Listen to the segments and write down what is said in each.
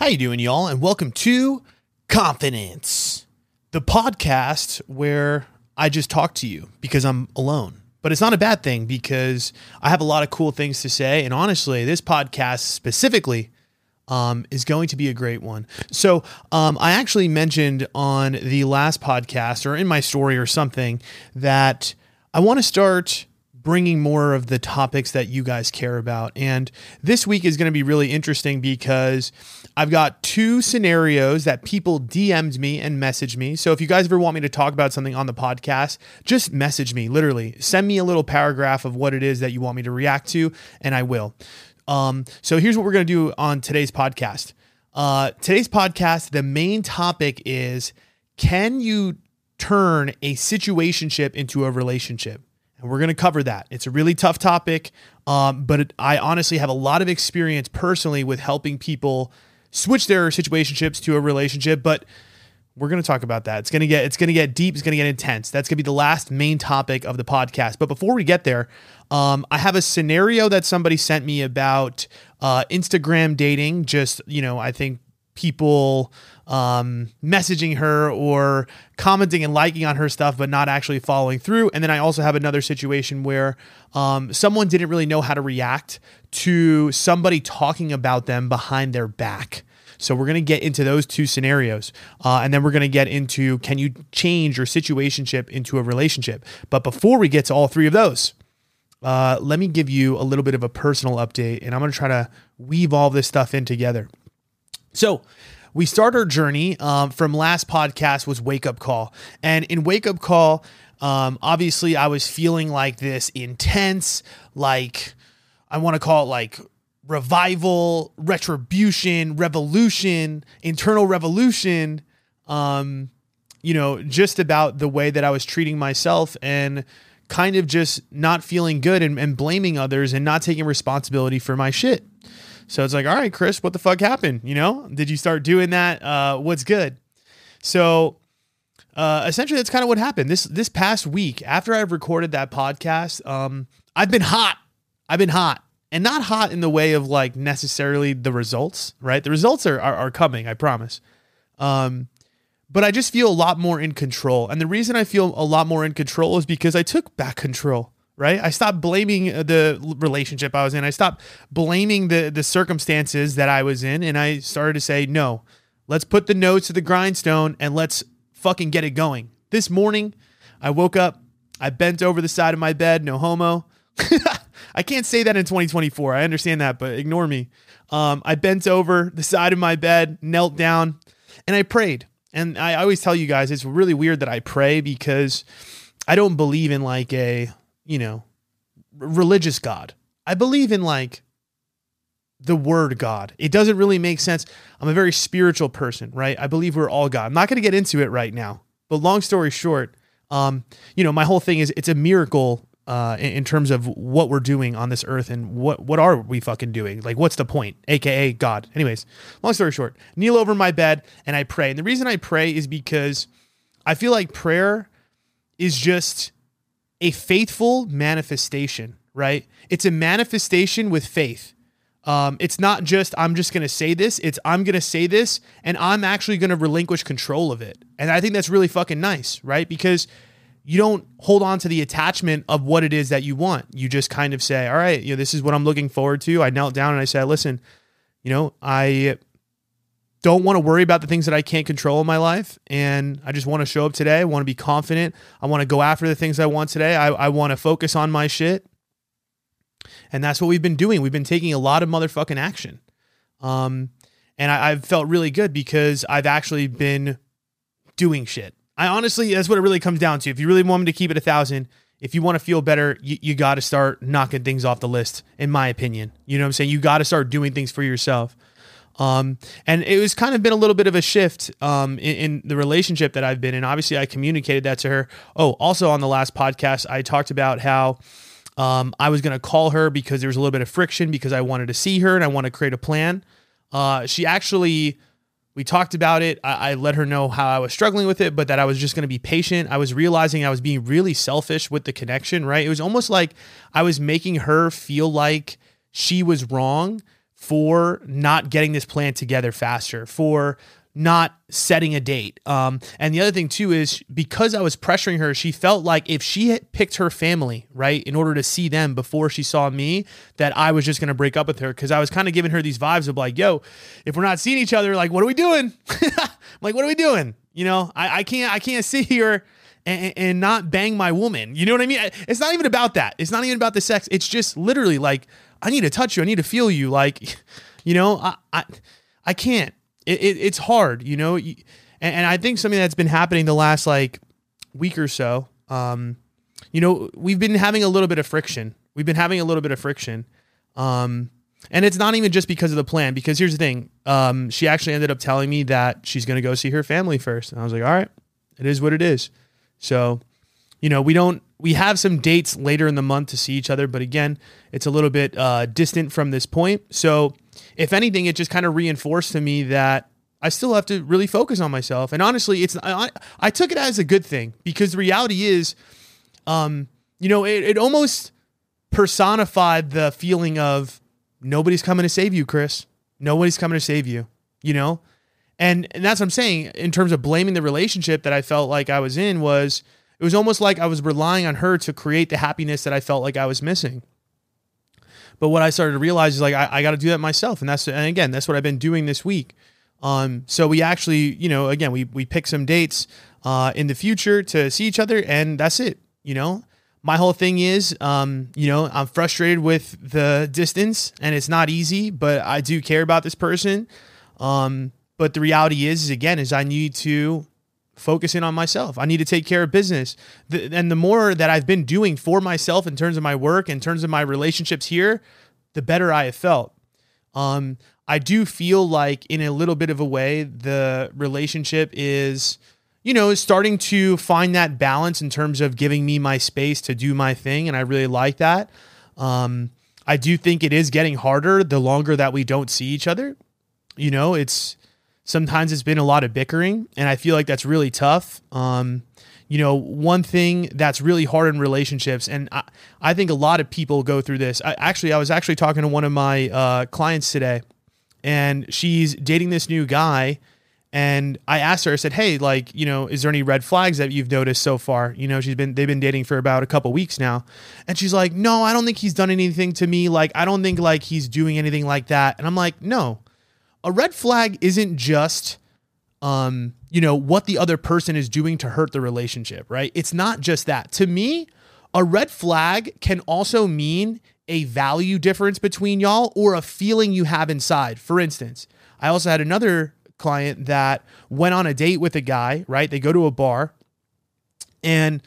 How you doing, y'all? And welcome to Confidence, the podcast where I just talk to you because I'm alone. But it's not a bad thing because I have a lot of cool things to say. And honestly, this podcast specifically um, is going to be a great one. So um, I actually mentioned on the last podcast or in my story or something that I want to start bringing more of the topics that you guys care about. And this week is going to be really interesting because I've got two scenarios that people DM'd me and messaged me. So if you guys ever want me to talk about something on the podcast, just message me, literally. Send me a little paragraph of what it is that you want me to react to, and I will. Um, so here's what we're going to do on today's podcast. Uh, today's podcast, the main topic is can you turn a situationship into a relationship? And we're going to cover that. It's a really tough topic, um, but it, I honestly have a lot of experience personally with helping people switch their situationships to a relationship. But we're going to talk about that. It's going to get it's going to get deep. It's going to get intense. That's going to be the last main topic of the podcast. But before we get there, um, I have a scenario that somebody sent me about uh, Instagram dating. Just you know, I think people um, messaging her or commenting and liking on her stuff, but not actually following through. And then I also have another situation where um, someone didn't really know how to react to somebody talking about them behind their back. So we're going to get into those two scenarios. Uh, and then we're going to get into can you change your situationship into a relationship? But before we get to all three of those, uh, let me give you a little bit of a personal update. And I'm going to try to weave all this stuff in together. So, we start our journey um, from last podcast was wake up call. And in wake up call um, obviously i was feeling like this intense like i want to call it like revival retribution revolution internal revolution um, you know just about the way that i was treating myself and kind of just not feeling good and, and blaming others and not taking responsibility for my shit so it's like, all right, Chris, what the fuck happened? You know, did you start doing that? Uh, what's good? So uh, essentially, that's kind of what happened. This this past week, after I've recorded that podcast, um, I've been hot. I've been hot, and not hot in the way of like necessarily the results. Right, the results are are, are coming. I promise. Um, but I just feel a lot more in control, and the reason I feel a lot more in control is because I took back control right? I stopped blaming the relationship I was in. I stopped blaming the the circumstances that I was in and I started to say, "No. Let's put the nose to the grindstone and let's fucking get it going." This morning, I woke up, I bent over the side of my bed, no homo. I can't say that in 2024. I understand that, but ignore me. Um, I bent over the side of my bed, knelt down, and I prayed. And I always tell you guys, it's really weird that I pray because I don't believe in like a you know, religious God. I believe in like the word God. It doesn't really make sense. I'm a very spiritual person, right? I believe we're all God. I'm not going to get into it right now, but long story short, um, you know, my whole thing is it's a miracle uh, in, in, terms of what we're doing on this earth and what what are we fucking doing? Like, what's the point? AKA God. Anyways, long story short, kneel over my bed and I pray. And the reason I pray is because I feel like prayer is just a faithful manifestation, right? It's a manifestation with faith. Um, it's not just I'm just going to say this. It's I'm going to say this and I'm actually going to relinquish control of it. And I think that's really fucking nice, right? Because you don't hold on to the attachment of what it is that you want. You just kind of say, all right, you know, this is what I'm looking forward to. I knelt down and I said, listen, you know, I don't want to worry about the things that I can't control in my life. And I just want to show up today. I want to be confident. I want to go after the things I want today. I, I want to focus on my shit. And that's what we've been doing. We've been taking a lot of motherfucking action. Um, and I, I've felt really good because I've actually been doing shit. I honestly, that's what it really comes down to. If you really want me to keep it a thousand, if you want to feel better, you, you got to start knocking things off the list, in my opinion. You know what I'm saying? You got to start doing things for yourself. Um, and it was kind of been a little bit of a shift um, in, in, the relationship that I've been in. Obviously, I communicated that to her. Oh, also on the last podcast, I talked about how um, I was going to call her because there was a little bit of friction because I wanted to see her and I want to create a plan. Uh, she actually, we talked about it. I, I, let her know how I was struggling with it, but that I was just going to be patient. I was realizing I was being really selfish with the connection, right? It was almost like I was making her feel like she was wrong for not getting this plan together faster, for not setting a date. Um, and the other thing too is because I was pressuring her, she felt like if she had picked her family, right, in order to see them before she saw me, that I was just to break up with her. Cause I was kind of giving her these vibes of like, yo, if we're not seeing each other, like, what are we doing? like, what are we doing? You know, I, I can't, I can't sit here and, and not bang my woman. You know what I mean? It's not even about that. It's not even about the sex. It's just literally like, I need to touch you. I need to feel you. Like, you know, I, I, I can't. It, it, it's hard, you know. And, and, I think something that's been happening the last like week or so. Um, you know, we've been having a little bit of friction. We've been having a little bit of friction. Um, and it's not even just because of the plan. Because here's the thing: um, she actually ended up telling me that she's going to go see her family first, and I was like, "All right, it is what it is." So, you know, we don't we have some dates later in the month to see each other, but again, it's a little bit uh, distant from this point. So, if anything, it just kind of reinforced to me that I still have to really focus on myself. And honestly, it's I, I took it as a good thing because the reality is, um, you know, it, it almost personified the feeling of nobody's coming to save you, Chris. Nobody's coming to save you. You know, and and that's what I'm saying in terms of blaming the relationship that I felt like I was in was it was almost like I was relying on her to create the happiness that I felt like I was missing. But what I started to realize is like I, I got to do that myself, and that's and again that's what I've been doing this week. Um, so we actually, you know, again we we pick some dates uh, in the future to see each other, and that's it. You know, my whole thing is, um, you know, I'm frustrated with the distance, and it's not easy, but I do care about this person. Um, but the reality is, is again, is I need to focusing on myself. I need to take care of business. The, and the more that I've been doing for myself in terms of my work, in terms of my relationships here, the better I have felt. Um, I do feel like, in a little bit of a way, the relationship is, you know, starting to find that balance in terms of giving me my space to do my thing. And I really like that. Um, I do think it is getting harder the longer that we don't see each other. You know, it's Sometimes it's been a lot of bickering, and I feel like that's really tough. Um, you know, one thing that's really hard in relationships, and I, I think a lot of people go through this. I, actually, I was actually talking to one of my uh, clients today, and she's dating this new guy. And I asked her, I said, Hey, like, you know, is there any red flags that you've noticed so far? You know, she's been, they've been dating for about a couple weeks now. And she's like, No, I don't think he's done anything to me. Like, I don't think like he's doing anything like that. And I'm like, No, a red flag isn't just um, you know, what the other person is doing to hurt the relationship, right? It's not just that. To me, a red flag can also mean a value difference between y'all or a feeling you have inside. For instance, I also had another client that went on a date with a guy, right? They go to a bar and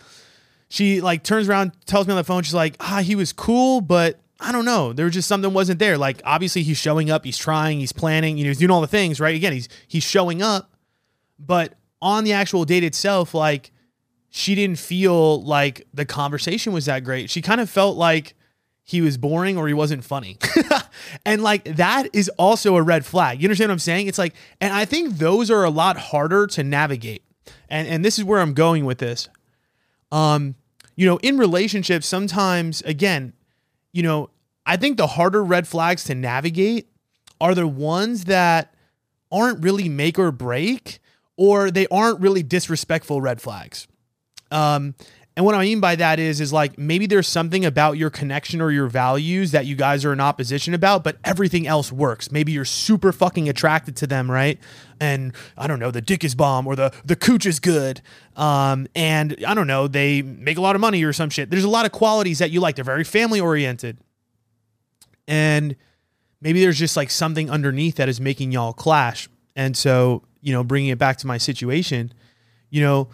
she like turns around, tells me on the phone, she's like, ah, he was cool, but I don't know. There was just something wasn't there. Like obviously he's showing up, he's trying, he's planning, you know, he's doing all the things, right? Again, he's he's showing up, but on the actual date itself, like she didn't feel like the conversation was that great. She kind of felt like he was boring or he wasn't funny. and like that is also a red flag. You understand what I'm saying? It's like, and I think those are a lot harder to navigate. And and this is where I'm going with this. Um, you know, in relationships, sometimes again, you know, I think the harder red flags to navigate are the ones that aren't really make or break, or they aren't really disrespectful red flags. Um, and what I mean by that is, is like maybe there's something about your connection or your values that you guys are in opposition about, but everything else works. Maybe you're super fucking attracted to them, right? And I don't know, the dick is bomb or the the cooch is good. Um, and I don't know, they make a lot of money or some shit. There's a lot of qualities that you like. They're very family oriented, and maybe there's just like something underneath that is making y'all clash. And so, you know, bringing it back to my situation, you know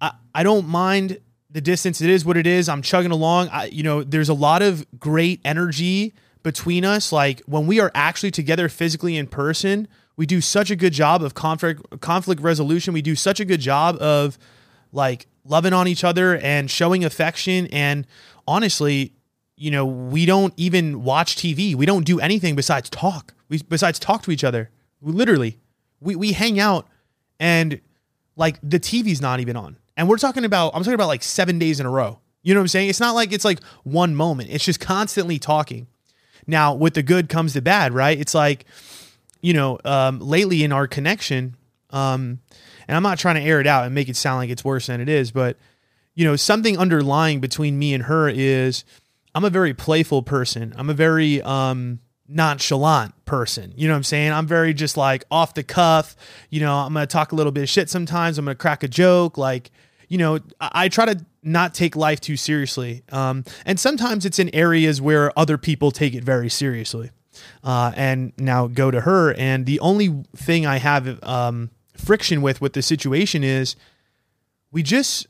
I, I don't mind the distance. It is what it is. I'm chugging along. I, you know, there's a lot of great energy between us, like when we are actually together physically in person, we do such a good job of conflict conflict resolution. We do such a good job of like loving on each other and showing affection and honestly, you know, we don't even watch TV. We don't do anything besides talk. We besides talk to each other. We literally we we hang out and like the TV's not even on. And we're talking about I'm talking about like 7 days in a row. You know what I'm saying? It's not like it's like one moment. It's just constantly talking. Now, with the good comes the bad, right? It's like, you know, um, lately in our connection, um, and I'm not trying to air it out and make it sound like it's worse than it is, but you know, something underlying between me and her is I'm a very playful person. I'm a very um, nonchalant person. You know what I'm saying? I'm very just like off the cuff. You know, I'm gonna talk a little bit of shit sometimes. I'm gonna crack a joke. Like, you know, I, I try to not take life too seriously. Um, and sometimes it's in areas where other people take it very seriously. Uh, and now go to her. And the only thing I have um, friction with with the situation is we just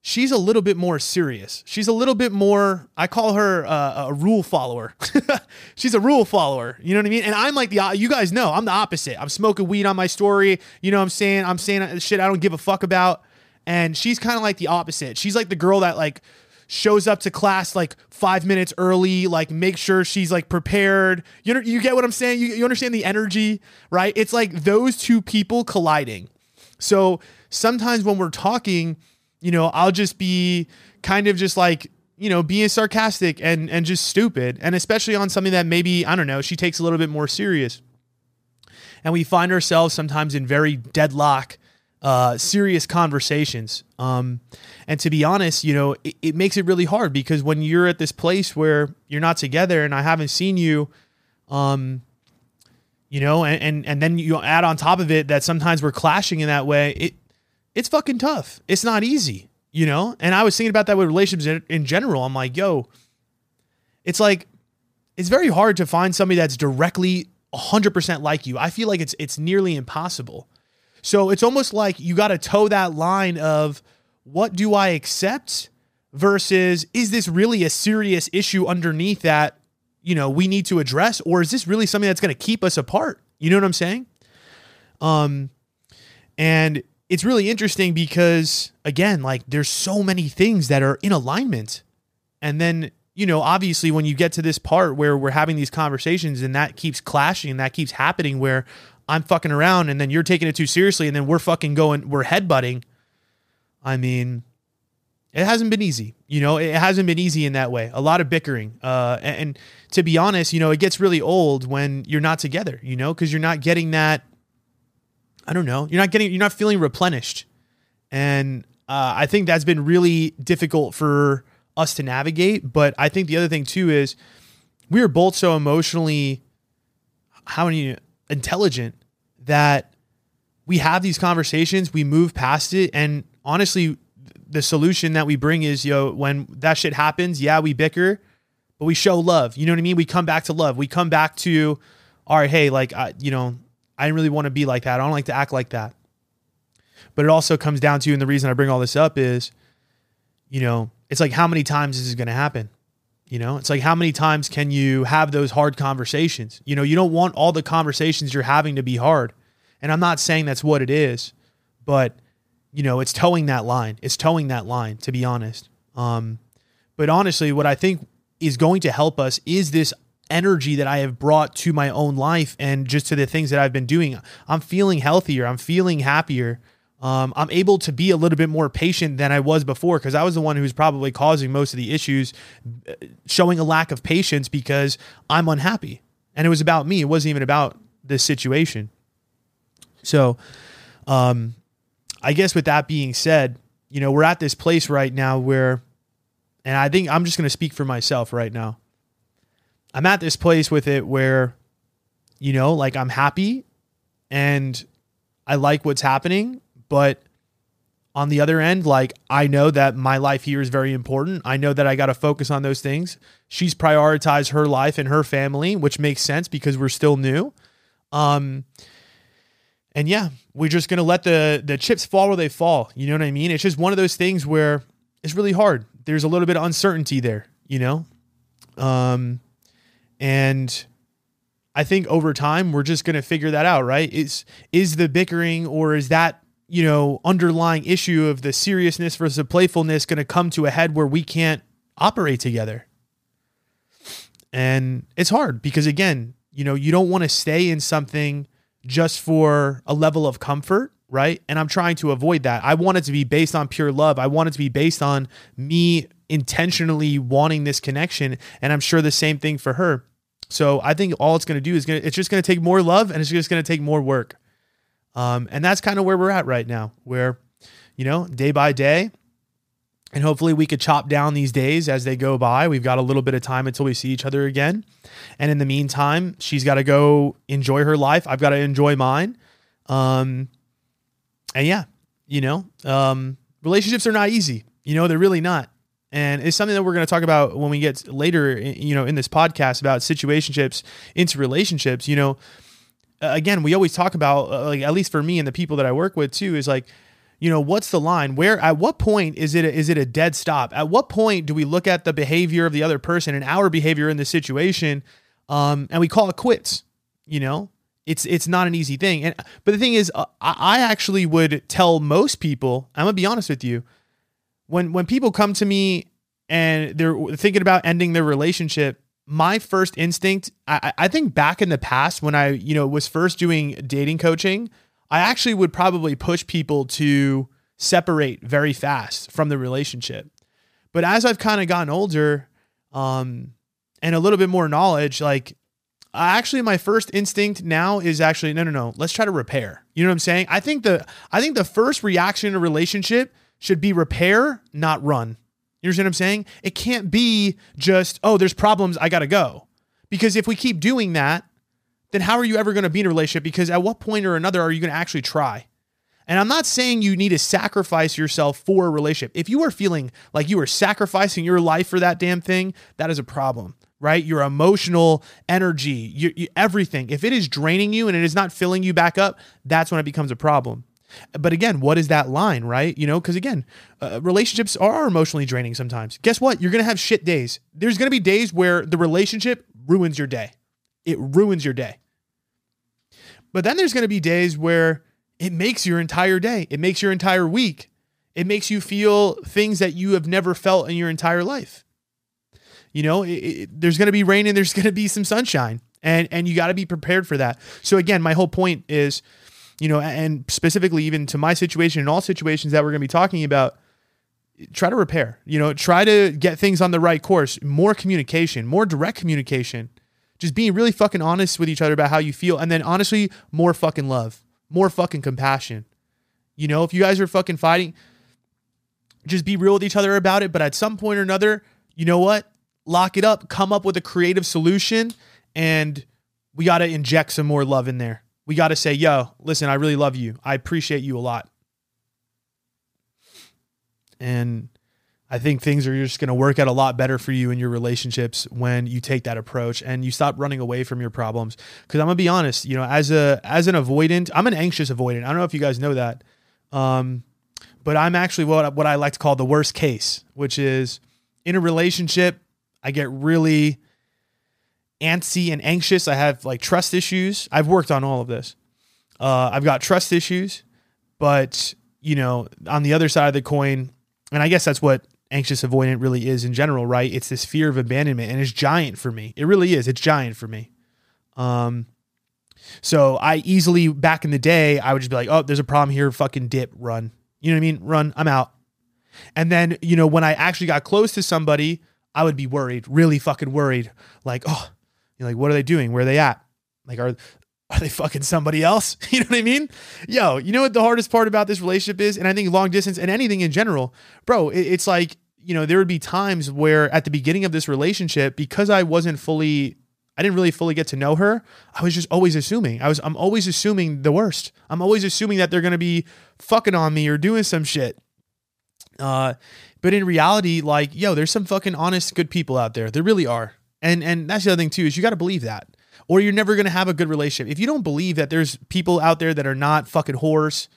she's a little bit more serious. She's a little bit more. I call her uh, a rule follower. she's a rule follower. You know what I mean? And I'm like the. You guys know I'm the opposite. I'm smoking weed on my story. You know what I'm saying? I'm saying shit I don't give a fuck about and she's kind of like the opposite. She's like the girl that like shows up to class like five minutes early, like make sure she's like prepared. You know, you get what I'm saying? You, you understand the energy, right? It's like those two people colliding. So sometimes when we're talking, you know, I'll just be kind of just like, you know, being sarcastic and and just stupid. And especially on something that maybe, I don't know, she takes a little bit more serious. And we find ourselves sometimes in very deadlock uh, serious conversations. Um, and to be honest, you know, it, it, makes it really hard because when you're at this place where you're not together and I haven't seen you, um, you know, and, and, and then you add on top of it that sometimes we're clashing in that way. It, it's fucking tough. It's not easy, you know? And I was thinking about that with relationships in, in general. I'm like, yo, it's like, it's very hard to find somebody that's directly 100% like you. I feel like it's, it's nearly impossible so it's almost like you got to toe that line of what do I accept versus is this really a serious issue underneath that, you know, we need to address or is this really something that's going to keep us apart? You know what I'm saying? Um and it's really interesting because again, like there's so many things that are in alignment. And then, you know, obviously when you get to this part where we're having these conversations and that keeps clashing and that keeps happening where I'm fucking around and then you're taking it too seriously and then we're fucking going, we're headbutting. I mean, it hasn't been easy. You know, it hasn't been easy in that way. A lot of bickering. Uh, and, and to be honest, you know, it gets really old when you're not together, you know, because you're not getting that. I don't know. You're not getting, you're not feeling replenished. And uh, I think that's been really difficult for us to navigate. But I think the other thing too is we are both so emotionally, how many, intelligent that we have these conversations, we move past it, and honestly, the solution that we bring is, yo, when that shit happens, yeah, we bicker, but we show love. You know what I mean? We come back to love. We come back to, all right, hey, like, I, you know, I didn't really want to be like that. I don't like to act like that. But it also comes down to, and the reason I bring all this up is, you know, it's like how many times is this going to happen? You know, it's like how many times can you have those hard conversations? You know, you don't want all the conversations you're having to be hard. And I'm not saying that's what it is, but you know, it's toeing that line. It's toeing that line, to be honest. Um, but honestly, what I think is going to help us is this energy that I have brought to my own life and just to the things that I've been doing. I'm feeling healthier. I'm feeling happier um, I'm able to be a little bit more patient than I was before because I was the one who's probably causing most of the issues, uh, showing a lack of patience because I'm unhappy. And it was about me. It wasn't even about this situation. So, um, I guess with that being said, you know, we're at this place right now where, and I think I'm just going to speak for myself right now. I'm at this place with it where, you know, like I'm happy and I like what's happening but on the other end, like I know that my life here is very important. I know that I got to focus on those things. She's prioritized her life and her family, which makes sense because we're still new. Um, and yeah, we're just gonna let the the chips fall where they fall. You know what I mean? It's just one of those things where it's really hard. There's a little bit of uncertainty there, you know. Um, And I think over time we're just to figure that out, right? Is is the bickering or is that, you know, underlying issue of the seriousness versus the playfulness going to come to a head where we can't operate together? And it's hard because again, you know, you don't want to stay in something just for a level of comfort, right? And I'm trying to avoid that. I want it to be based on pure love. I want it to be based on me intentionally wanting this connection. And I'm sure the same thing for her. So I think all it's going to do is going to, it's just going to take more love and it's just going to take more work. Um, and that's kind of where we're at right now, where, you know, day by day, and hopefully we could chop down these days as they go by. We've got a little bit of time until we see each other again. And in the meantime, she's got to go enjoy her life. I've got to enjoy mine. Um, and yeah, you know, um, relationships are not easy. You know, they're really not. And it's something that we're going to talk about when we get later, you know, in this podcast about situationships into relationships. You know, again, we always talk about, uh, like, at least for me and the people that I work with too, is like, you know what's the line? Where at what point is it a, is it a dead stop? At what point do we look at the behavior of the other person and our behavior in the situation um, and we call it quits you know? It's it's not an easy thing. And but the thing is uh, I, I actually would tell most people i'm gonna be honest with you when when people come to me and they're thinking about ending their relationship my first instinct I, I think back in the past when i you know was first doing dating coaching I actually would probably push people to separate very fast from the relationship. But as I've kind of gotten older, um, and a little bit more knowledge, like actually my first instinct now is actually no no no let's try to repair. You know what i'm saying? I think the i think the first reaction in a relationship should be repair not run you understand what i'm saying it can't be just oh there's problems i gotta go because if we keep doing that then how are you ever to be in a relationship? Because at what point or another are you to actually try? And I'm not saying you need to sacrifice yourself for a relationship. If you are feeling like you are sacrificing your life for that damn thing, that is a problem, right? Your emotional energy, your, your, everything. If it is draining you and it is not filling you back up, that's when it becomes a problem. But again, what is that line, right? You know, because again, uh, relationships are emotionally draining sometimes. Guess what? You're going to have shit days. There's going to be days where the relationship ruins your day it ruins your day. But then there's going to be days where it makes your entire day, it makes your entire week, it makes you feel things that you have never felt in your entire life. You know, it, it, there's going to be rain and there's going to be some sunshine, and and you got to be prepared for that. So again, my whole point is, you know, and specifically even to my situation and all situations that we're going to be talking about, try to repair. You know, try to get things on the right course. More communication, more direct communication just being really fucking honest with each other about how you feel. And then honestly, more fucking love, more fucking compassion. You know, if you guys are fucking fighting, just be real with each other about it. But at some point or another, you know what? Lock it up, come up with a creative solution, and we got to inject some more love in there. We got to say, yo, listen, I really love you. I appreciate you a lot. And I think things are just going to work out a lot better for you in your relationships when you take that approach and you stop running away from your problems. Because I'm gonna be honest, you know, as a as an avoidant, I'm an anxious avoidant. I don't know if you guys know that, um, but I'm actually what what I like to call the worst case, which is in a relationship, I get really antsy and anxious. I have like trust issues. I've worked on all of this. Uh, I've got trust issues, but you know, on the other side of the coin, and I guess that's what anxious avoidant really is in general, right? It's this fear of abandonment and it's giant for me. It really is. It's giant for me. Um, so I easily back in the day, I would just be like, oh, there's a problem here, fucking dip, run. You know what I mean? Run, I'm out. And then, you know, when I actually got close to somebody, I would be worried, really fucking worried. Like, oh, you're like, what are they doing? Where are they at? Like, are are they fucking somebody else? You know what I mean? Yo, you know what the hardest part about this relationship is? And I think long distance and anything in general, bro, it's like, you know, there would be times where at the beginning of this relationship, because I wasn't fully, I didn't really fully get to know her, I was just always assuming. I was, I'm always assuming the worst. I'm always assuming that they're going to be fucking on me or doing some shit. Uh, but in reality, like, yo, there's some fucking honest, good people out there. There really are. And, and that's the other thing too, is you got to believe that or you're never to have a good relationship. If you don't believe that there's people out there that are not fucking whores,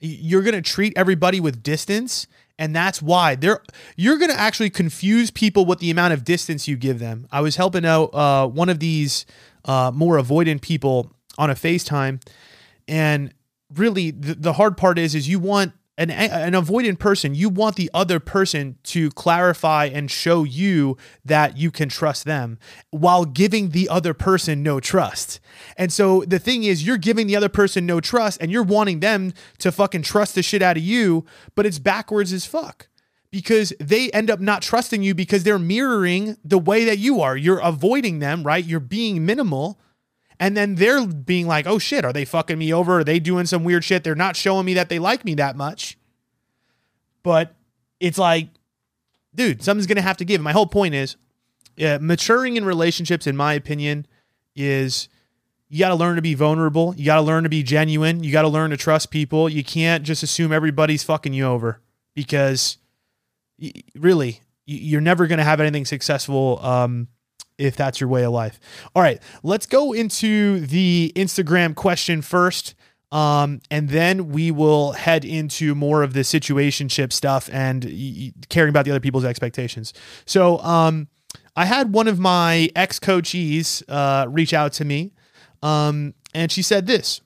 you're to treat everybody with distance And that's why they're you're gonna actually confuse people with the amount of distance you give them. I was helping out uh, one of these uh, more avoidant people on a FaceTime, and really the, the hard part is is you want an, an avoidant person, you want the other person to clarify and show you that you can trust them while giving the other person no trust. And so the thing is, you're giving the other person no trust and you're wanting them to fucking trust the shit out of you, but it's backwards as fuck because they end up not trusting you because they're mirroring the way that you are. You're avoiding them, right? You're being minimal and then they're being like, oh shit, are they fucking me over? Are they doing some weird shit? They're not showing me that they like me that much. But it's like, dude, something's going to have to give. My whole point is yeah, maturing in relationships, in my opinion, is you got to learn to be vulnerable. You got to learn to be genuine. You got to learn to trust people. You can't just assume everybody's fucking you over because really, you're never going to have anything successful um, if that's your way of life. All right, let's go into the Instagram question first. Um, and then we will head into more of the situationship stuff and y- caring about the other people's expectations. So, um, I had one of my ex coachees uh, reach out to me, um, and she said this.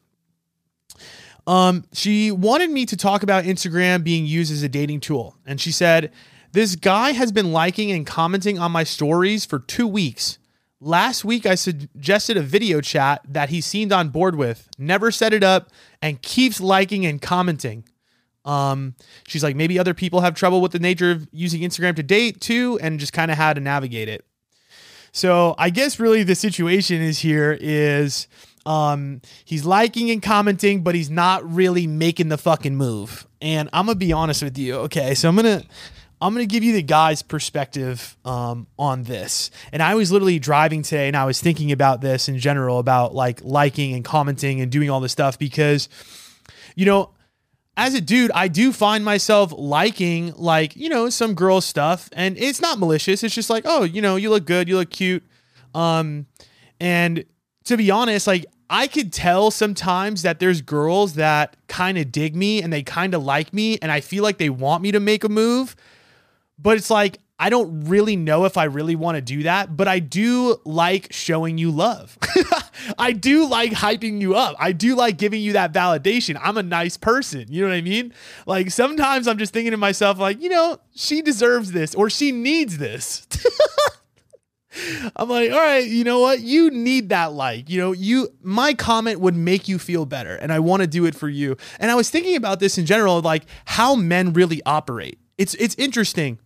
Um, she wanted me to talk about Instagram being used as a dating tool, and she said, this guy has been liking and commenting on my stories for two weeks. Last week, I suggested a video chat that he seemed on board with, never set it up, and keeps liking and commenting. Um, she's like, maybe other people have trouble with the nature of using Instagram to date too, and just kind of how to navigate it. So I guess really the situation is here is um, he's liking and commenting, but he's not really making the fucking move. And I'm gonna be honest with you. Okay, so I'm gonna I'm going to give you the guy's perspective um, on this. And I was literally driving today and I was thinking about this in general about like liking and commenting and doing all this stuff because, you know, as a dude, I do find myself liking like, you know, some girl stuff and it's not malicious. It's just like, oh, you know, you look good, you look cute. Um, and to be honest, like I could tell sometimes that there's girls that kind of dig me and they kind of like me and I feel like they want me to make a move but it's like, I don't really know if I really want to do that, but I do like showing you love. I do like hyping you up. I do like giving you that validation. I'm a nice person. You know what I mean? Like sometimes I'm just thinking to myself, like, you know, she deserves this or she needs this. I'm like, all right, you know what? You need that like. You know, you my comment would make you feel better and I want to do it for you. And I was thinking about this in general like how men really operate. It's it's interesting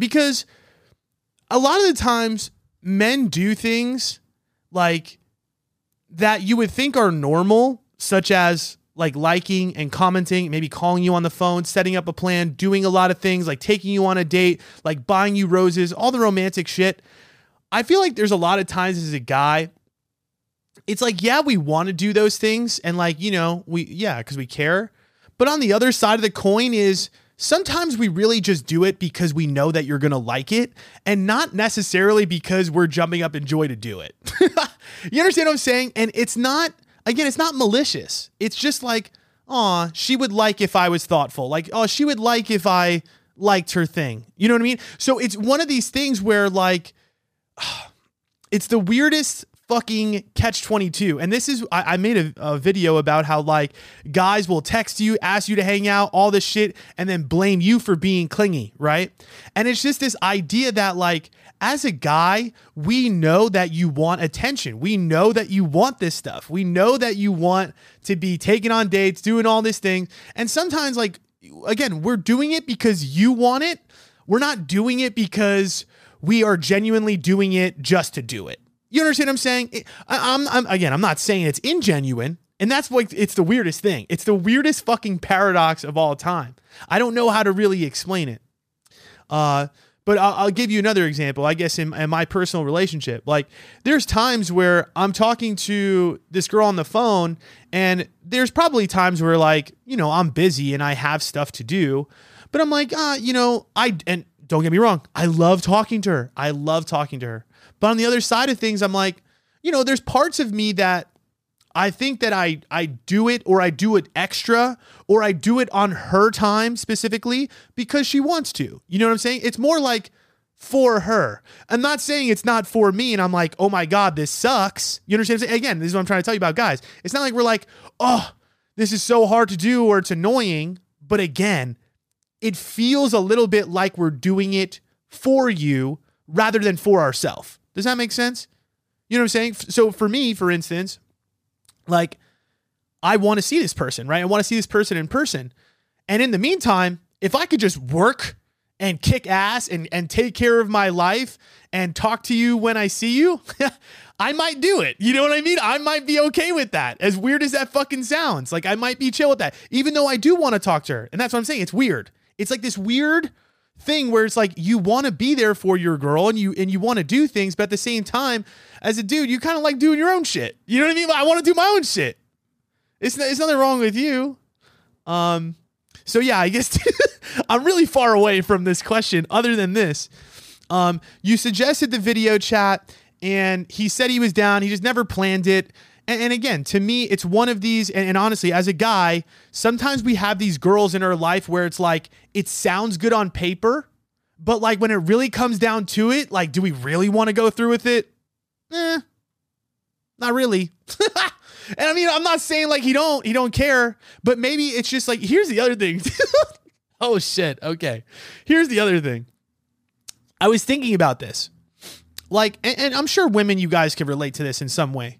because a lot of the times men do things like that you would think are normal, such as like liking and commenting, maybe calling you on the phone, setting up a plan, doing a lot of things like taking you on a date, like buying you roses, all the romantic shit. I feel like there's a lot of times as a guy, it's like, yeah, we want to do those things. And like, you know, we, yeah, because we care. But on the other side of the coin is sometimes we really just do it because we know that you're going to like it and not necessarily because we're jumping up in joy to do it. you understand what I'm saying? And it's not, again, it's not malicious. It's just like, oh, she would like if I was thoughtful. Like, oh, she would like if I liked her thing. You know what I mean? So it's one of these things where, like, it's the weirdest fucking catch 22 and this is i, I made a, a, video about how like guys will text you ask you to hang out all this shit and then blame you for being clingy right? And it's just this idea that like as a guy we know that you want attention. We know that you want this stuff. We know that you want to be taken on dates doing all this thing. And sometimes like again we're doing it because you want it. We're not doing it because we are genuinely doing it just to do it you understand what I'm saying? I, I'm, I'm again, I'm not saying it's ingenuine. And that's like it's the weirdest thing. It's the weirdest fucking paradox of all time. I don't know how to really explain it. Uh, but I'll, I'll, give you another example. I guess in, in, my personal relationship, like there's times where I'm talking to this girl on the phone, and there's probably times where like you know I'm busy and I have stuff to do, but I'm like, uh, you know, I and don't get me wrong, I love talking to her. I love talking to her. But on the other side of things, I'm like, you know, there's parts of me that I think that I I do it or I do it extra or I do it on her time specifically because she wants to. You know what I'm saying? It's more like for her. I'm not saying it's not for me and I'm like, "Oh my god, this sucks." You understand Again, this is what I'm trying to tell you about guys. It's not like we're like, "Oh, this is so hard to do or it's annoying." But again, it feels a little bit like we're doing it for you rather than for ourselves. Does that make sense? You know what I'm saying? So for me, for instance, like I want to see this person, right? I want to see this person in person. And in the meantime, if I could just work and kick ass and, and take care of my life and talk to you when I see you, I might do it. You know what I mean? I might be okay with that. As weird as that fucking sounds, like I might be chill with that, even though I do want to talk to her. And that's what I'm saying. It's weird. It's like this weird thing where it's like you want to be there for your girl and you and you want to do things, but at the same time, as a dude, you kind of like doing your own shit. You know what I mean? I want to do my own shit. It's it's nothing wrong with you. Um, so yeah, I guess I'm really far away from this question. Other than this, um, you suggested the video chat, and he said he was down. He just never planned it. And, and again, to me, it's one of these. And, and honestly, as a guy, sometimes we have these girls in our life where it's like it sounds good on paper, but like when it really comes down to it, like, do we really want to go through with it? Eh, not really. and I mean, I'm not saying like he don't he don't care, but maybe it's just like here's the other thing. oh shit. Okay. Here's the other thing. I was thinking about this. Like, and, and I'm sure women, you guys can relate to this in some way.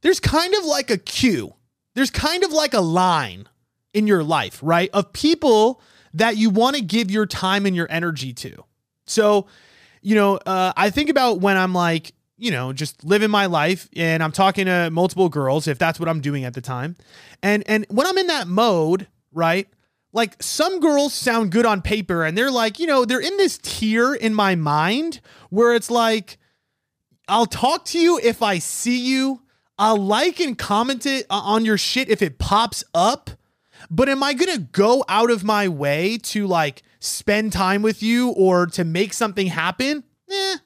There's kind of like a queue. There's kind of like a line in your life, right? Of people that you want to give your time and your energy to. So, you know, uh, I think about when I'm like, you know, just living my life and I'm talking to multiple girls if that's what I'm doing at the time. And and when I'm in that mode, right? Like some girls sound good on paper and they're like, you know, they're in this tier in my mind where it's like I'll talk to you if I see you. I'll like and comment it uh, on your shit if it pops up. But am I to go out of my way to like spend time with you or to make something happen? Eh,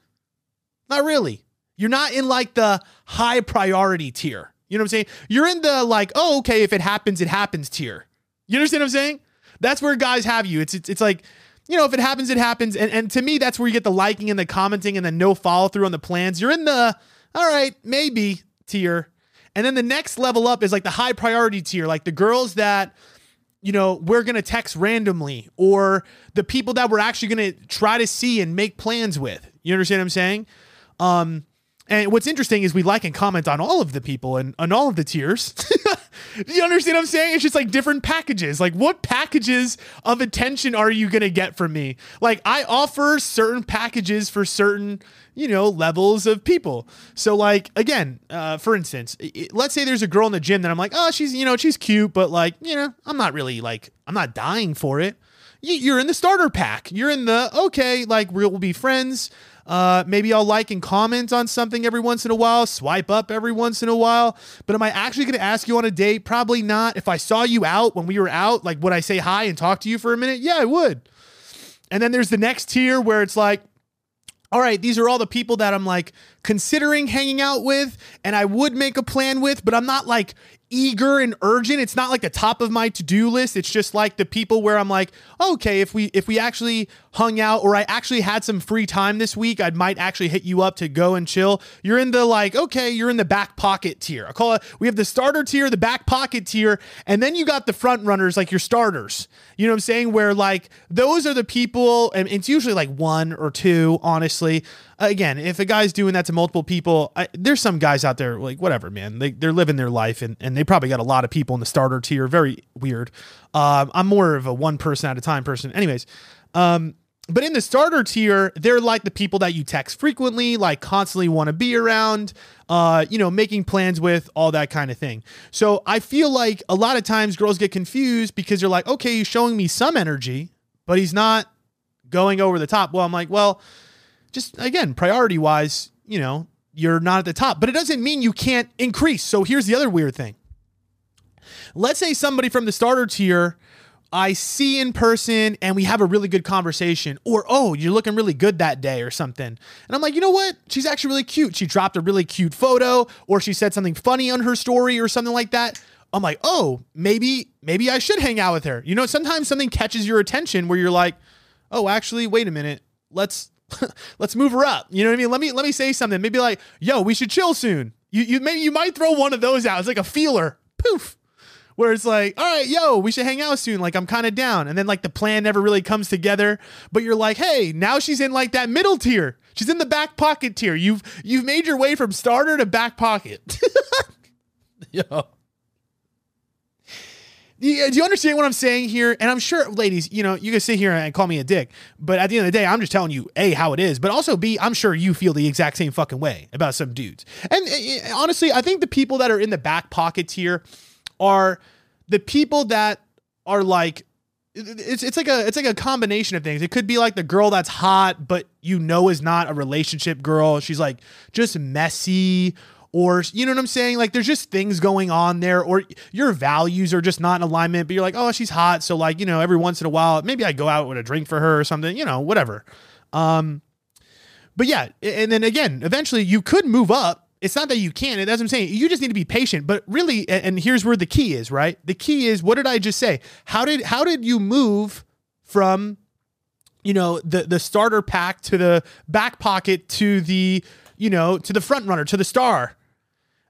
not really. You're not in like the high priority tier. You know what I'm saying? You're in the like, oh, okay, if it happens, it happens tier. You understand what I'm saying? That's where guys have you. It's it's, it's like, you know, if it happens, it happens. And and to me, that's where you get the liking and the commenting and the no follow through on the plans. You're in the all right, maybe tier. And then the next level up is like the high priority tier, like the girls that you know, we're going to text randomly or the people that we're actually going to try to see and make plans with. You understand what I'm saying? Um, and what's interesting is we like and comment on all of the people and on all of the tiers. you understand what I'm saying? It's just like different packages. Like, what packages of attention are you going to get from me? Like, I offer certain packages for certain, you know, levels of people. So, like, again, uh, for instance, it, let's say there's a girl in the gym that I'm like, oh, she's, you know, she's cute, but like, you know, I'm not really like, I'm not dying for it. You're in the starter pack. You're in the, okay, like, we'll be friends uh, maybe I'll like and comment on something every once in a while, swipe up every once in a while. But am I actually going to ask you on a date? Probably not. If I saw you out when we were out, like would I say hi and talk to you for a minute? Yeah, I would. And then there's the next tier where it's like, all right, these are all the people that I'm like considering hanging out with and I would make a plan with, but I'm not like eager and urgent. It's not like the top of my to-do list. It's just like the people where I'm like, okay, if we if we actually hung out or I actually had some free time this week, I might actually hit you up to go and chill. You're in the like, okay, you're in the back pocket tier. I call it we have the starter tier, the back pocket tier, and then you got the front runners like your starters. You know what I'm saying? Where like those are the people, and it's usually like one or two, honestly. Again, if a guy's doing that to multiple people, I, there's some guys out there like whatever, man. They they're living their life and and they probably got a lot of people in the starter tier. Very weird. Um, I'm more of a one person at a time person. Anyways, um, but in the starter tier, they're like the people that you text frequently, like constantly want to be around, uh, you know, making plans with, all that kind of thing. So I feel like a lot of times girls get confused because they're like, okay, he's showing me some energy, but he's not going over the top. Well, I'm like, well, just again, priority wise, you know, you're not at the top, but it doesn't mean you can't increase. So here's the other weird thing. Let's say somebody from the starter tier I see in person and we have a really good conversation, or oh, you're looking really good that day or something. And I'm like, you know what? She's actually really cute. She dropped a really cute photo, or she said something funny on her story or something like that. I'm like, oh, maybe, maybe I should hang out with her. You know, sometimes something catches your attention where you're like, oh, actually, wait a minute. Let's let's move her up. You know what I mean? Let me let me say something. Maybe like, yo, we should chill soon. You you maybe you might throw one of those out. It's like a feeler. Poof where it's like, all right, yo, we should hang out soon. Like, I'm kind of down. And then, like, the plan never really comes together. But you're like, hey, now she's in like that middle tier. She's in the back pocket tier. You've you've made your way from starter to back pocket. yo. Do you understand what I'm saying here? And I'm sure, ladies, you know, you can sit here and call me a dick, but at the end of the day, I'm just telling you, A, how it is, but also B, I'm sure you feel the exact same fucking way about some dudes. And uh, honestly, I think the people that are in the back pockets here are the people that are like it's it's like a it's like a combination of things. It could be like the girl that's hot, but you know is not a relationship girl. She's like just messy, or you know what I'm saying? Like there's just things going on there, or your values are just not in alignment. But you're like, oh, she's hot, so like you know, every once in a while, maybe I go out with a drink for her or something. You know, whatever. Um, but yeah, and then again, eventually you could move up it's not that you can't. That's what I'm saying. You just need to be patient. But really, and here's where the key is, right? The key is what did I just say? How did how did you move from you know the the starter pack to the back pocket to the you know to the front runner to the star?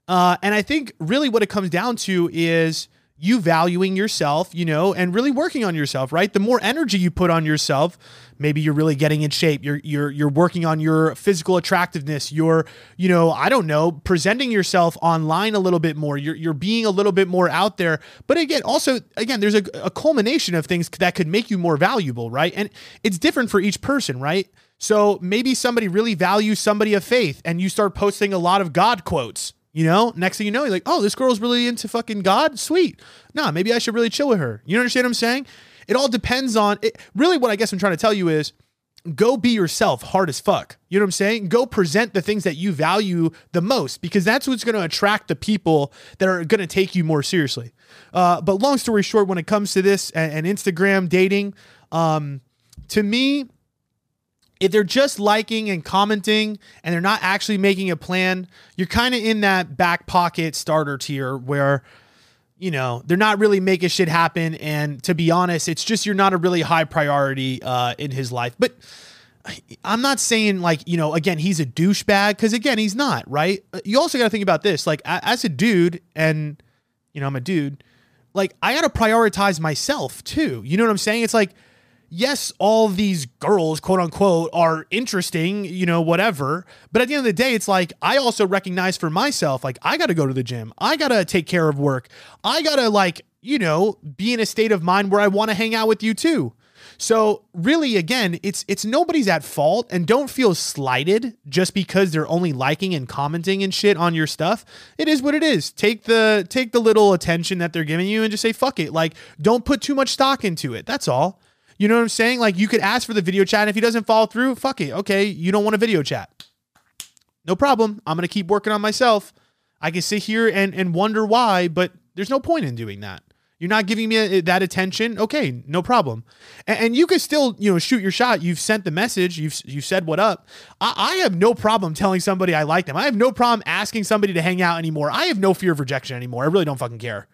Uh, and I think really what it comes down to is you valuing yourself, you know, and really working on yourself, right? The more energy you put on yourself, maybe you're really getting in shape. You're you're you're working on your physical attractiveness. You're, you know, I don't know, presenting yourself online a little bit more. You're you're being a little bit more out there. But again, also again, there's a, a culmination of things that could make you more valuable, right? And it's different for each person, right? So maybe somebody really values somebody of faith and you start posting a lot of God quotes you know, next thing you know, you're like, oh, this girl's really into fucking God. Sweet. Nah, maybe I should really chill with her. You understand what I'm saying? It all depends on it. Really, what I guess I'm trying to tell you is go be yourself hard as fuck. You know what I'm saying? Go present the things that you value the most because that's what's going to attract the people that are going to take you more seriously. Uh, but long story short, when it comes to this and, and Instagram dating, um, to me, if they're just liking and commenting and they're not actually making a plan, you're kind of in that back pocket starter tier where you know they're not really making shit happen. And to be honest it's just you're not a really high priority uh, in his life. But i'm not saying like you know again he's a douchebag because again he's not right? Uh, you also got to think about this like as a dude and you know i'm a dude like i got to prioritize myself too. You know what i'm saying? It's like yes, all these girls, quote unquote, are interesting, you know, whatever. But at the end of the day, it's like I also recognize for myself, like I got to go to the gym. I got to take care of work. I got to, like, you know, be in a state of mind where I want to hang out with you too. So really again, it's it's nobody's at fault and don't feel slighted just because they're only liking and commenting and shit on your stuff. It is what it is. Take the take the little attention that they're giving you and just say fuck it. Like don't put too much stock into it. That's all. You know what I'm saying? Like you could ask for the video chat. And if he doesn't follow through, fuck it. Okay, you don't want a video chat. No problem. I'm gonna keep working on myself. I can sit here and and wonder why, but there's no point in doing that. You're not giving me uh, that attention. Okay, no problem. And, and, you can still, you know, shoot your shot. You've sent the message. You've you said what up. I, I, have no problem telling somebody I like them. I have no problem asking somebody to hang out anymore. I have no fear of rejection anymore. I really don't fucking care.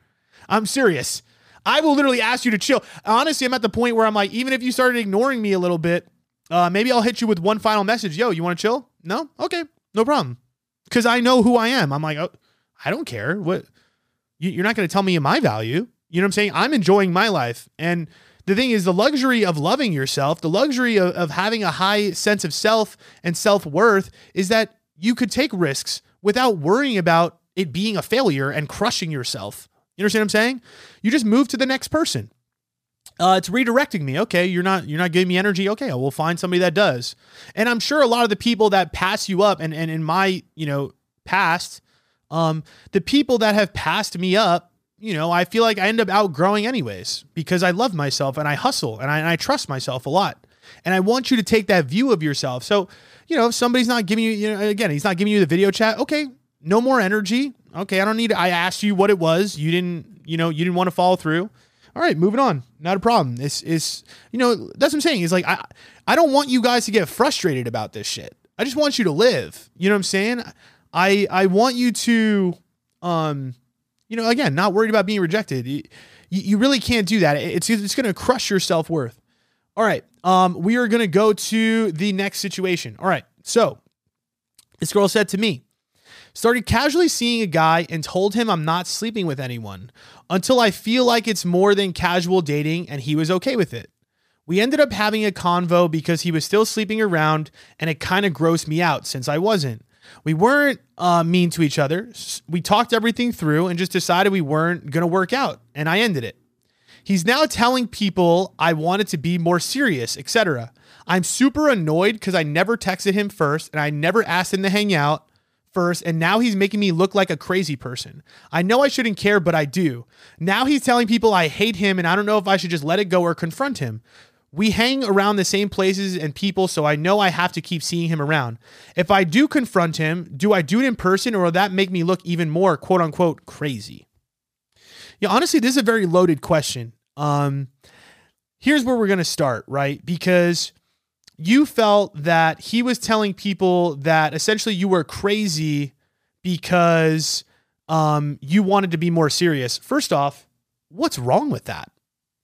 I'm serious. I will literally ask you to chill. Honestly, I'm at the point where I'm like, even if you started ignoring me a little bit, uh, maybe I'll hit you with one final message. Yo, you want to chill? No? Okay, no problem. Because I know who I am. I'm like, oh, I don't care. What? You're not going to tell me my value. You know what I'm saying? I'm enjoying my life. And the thing is, the luxury of loving yourself, the luxury of, of having a high sense of self and self worth is that you could take risks without worrying about it being a failure and crushing yourself. You understand what I'm saying? You just move to the next person. Uh, it's redirecting me. Okay, you're not you're not giving me energy. Okay, we'll find somebody that does. And I'm sure a lot of the people that pass you up, and and in my you know past, um, the people that have passed me up, you know, I feel like I end up outgrowing anyways because I love myself and I hustle and I, and I trust myself a lot. And I want you to take that view of yourself. So, you know, if somebody's not giving you, you know, again, he's not giving you the video chat. Okay, no more energy. Okay, I don't need. I asked you what it was. You didn't. You know, you didn't want to follow through. All right, moving on. Not a problem. This is, you know, that's what I'm saying. Is like I I don't want you guys to get frustrated about this shit. I just want you to live. You know what I'm saying? I I want you to um you know, again, not worried about being rejected. You, you really can't do that. It's it's going to crush your self-worth. All right. Um we are going to go to the next situation. All right. So, this girl said to me, Started casually seeing a guy and told him I'm not sleeping with anyone until I feel like it's more than casual dating and he was okay with it. We ended up having a convo because he was still sleeping around and it kind of grossed me out since I wasn't. We weren't uh, mean to each other. We talked everything through and just decided we weren't going to work out, and I ended it. He's now telling people I wanted to be more serious, etc. I'm super annoyed because I never texted him first and I never asked him to hang out first, and now he's making me look like a crazy person. I know I shouldn't care, but I do. Now he's telling people I hate him, and I don't know if I should just let it go or confront him. We hang around the same places and people, so I know I have to keep seeing him around. If I do confront him, do I do it in person, or will that make me look even more quote unquote crazy? Yeah, honestly, this is a very loaded question. Um, here's where we're gonna start, right? Because you felt that he was telling people that essentially you were crazy because um, you wanted to be more serious. First off, what's wrong with that?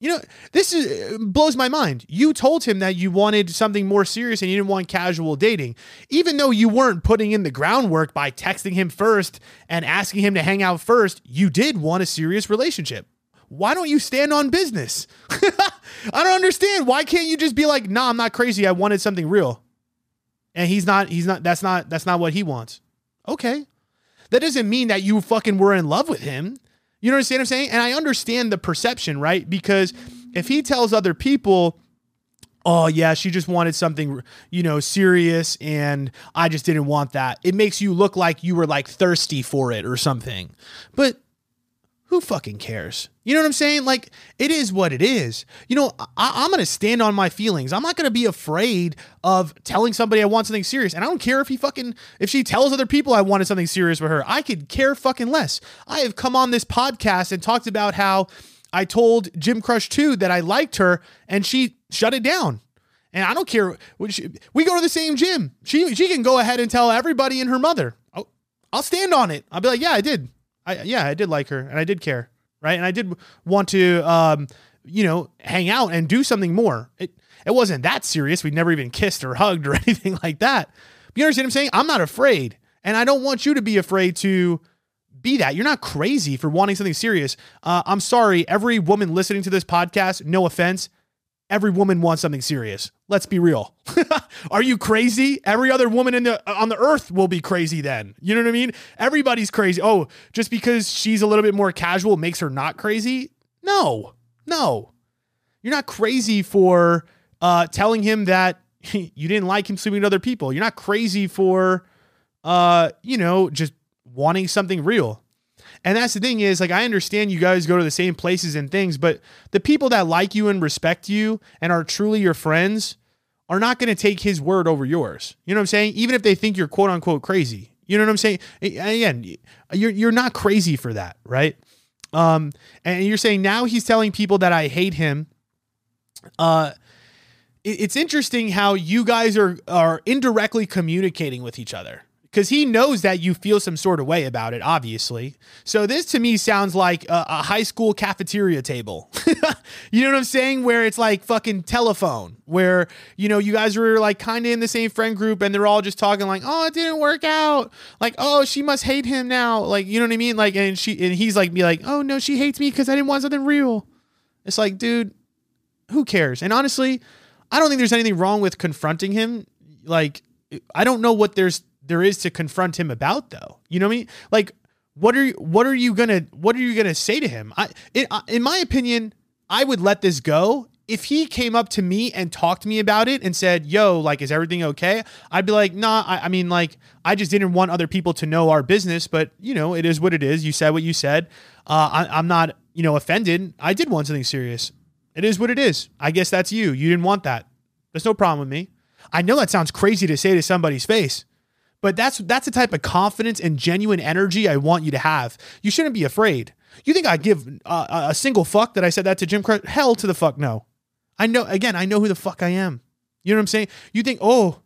You know, this is blows my mind. You told him that you wanted something more serious and you didn't want casual dating, even though you weren't putting in the groundwork by texting him first and asking him to hang out first. You did want a serious relationship why don't you stand on business? I don't understand. Why can't you just be like, nah, I'm not crazy. I wanted something real. And he's not, he's not, that's not, that's not what he wants. Okay. That doesn't mean that you fucking were in love with him. You know what I'm saying? And I understand the perception, right? Because if he tells other people, oh yeah, she just wanted something, you know, serious and I just didn't want that. It makes you look like you were like thirsty for it or something. But who fucking cares? You know what I'm saying? Like, it is what it is. You know, I, am going to stand on my feelings. I'm not going to be afraid of telling somebody I want something serious. And I don't care if he fucking, if she tells other people I wanted something serious with her. I could care fucking less. I have come on this podcast and talked about how I told Gym Crush 2 that I liked her and she shut it down. And I don't care. We go to the same gym. She, she can go ahead and tell everybody and her mother. I'll, I'll stand on it. I'll be like, yeah, I did. I yeah, I did like her and I did care, right? And I did want to um, you know, hang out and do something more. It it wasn't that serious. We never even kissed or hugged or anything like that. But you understand what I'm saying? I'm not afraid. And I don't want you to be afraid to be that. You're not crazy for wanting something serious. Uh, I'm sorry, every woman listening to this podcast, no offense, every woman wants something serious. Let's be real. Are you crazy? Every other woman in the on the earth will be crazy then. You know what I mean? Everybody's crazy. Oh, just because she's a little bit more casual makes her not crazy? No. No. You're not crazy for uh, telling him that you didn't like him sleeping with other people. You're not crazy for uh, you know, just wanting something real. And that's the thing is like I understand you guys go to the same places and things, but the people that like you and respect you and are truly your friends are not going to take his word over yours. You know what I'm saying? Even if they think you're quote unquote crazy. You know what I'm saying? Again, you're you're not crazy for that, right? Um, and you're saying now he's telling people that I hate him. Uh, it's interesting how you guys are are indirectly communicating with each other because he knows that you feel some sort of way about it, obviously. So this to me sounds like a, a high school cafeteria table. you know what I'm saying? Where it's like fucking telephone, where you know you guys were like kind of in the same friend group, and they're all just talking like, "Oh, it didn't work out." Like, "Oh, she must hate him now." Like, you know what I mean? Like, and she and he's like, "Be like, oh no, she hates me because I didn't want something real." It's like, dude, who cares? And honestly, I don't think there's anything wrong with confronting him. Like, I don't know what there's there is to confront him about though. You know what I mean? Like what are you what are you going to what are you going to say to him? I in, uh, in my opinion, I would let this go. If he came up to me and talked to me about it and said, "Yo, like is everything okay?" I'd be like, "Nah, I, I mean like I just didn't want other people to know our business, but you know, it is what it is. You said what you said. Uh, I, I'm not, you know, offended. I did want something serious. It is what it is. I guess that's you. You didn't want that. There's no problem with me. I know that sounds crazy to say to somebody's face, but that's that's the type of confidence and genuine energy I want you to have. You shouldn't be afraid. You think I give uh, a single fuck that I said that to Gym Crush? Hell to the fuck no. I know, again, I know who the fuck I am. You know what I'm saying? You think, oh,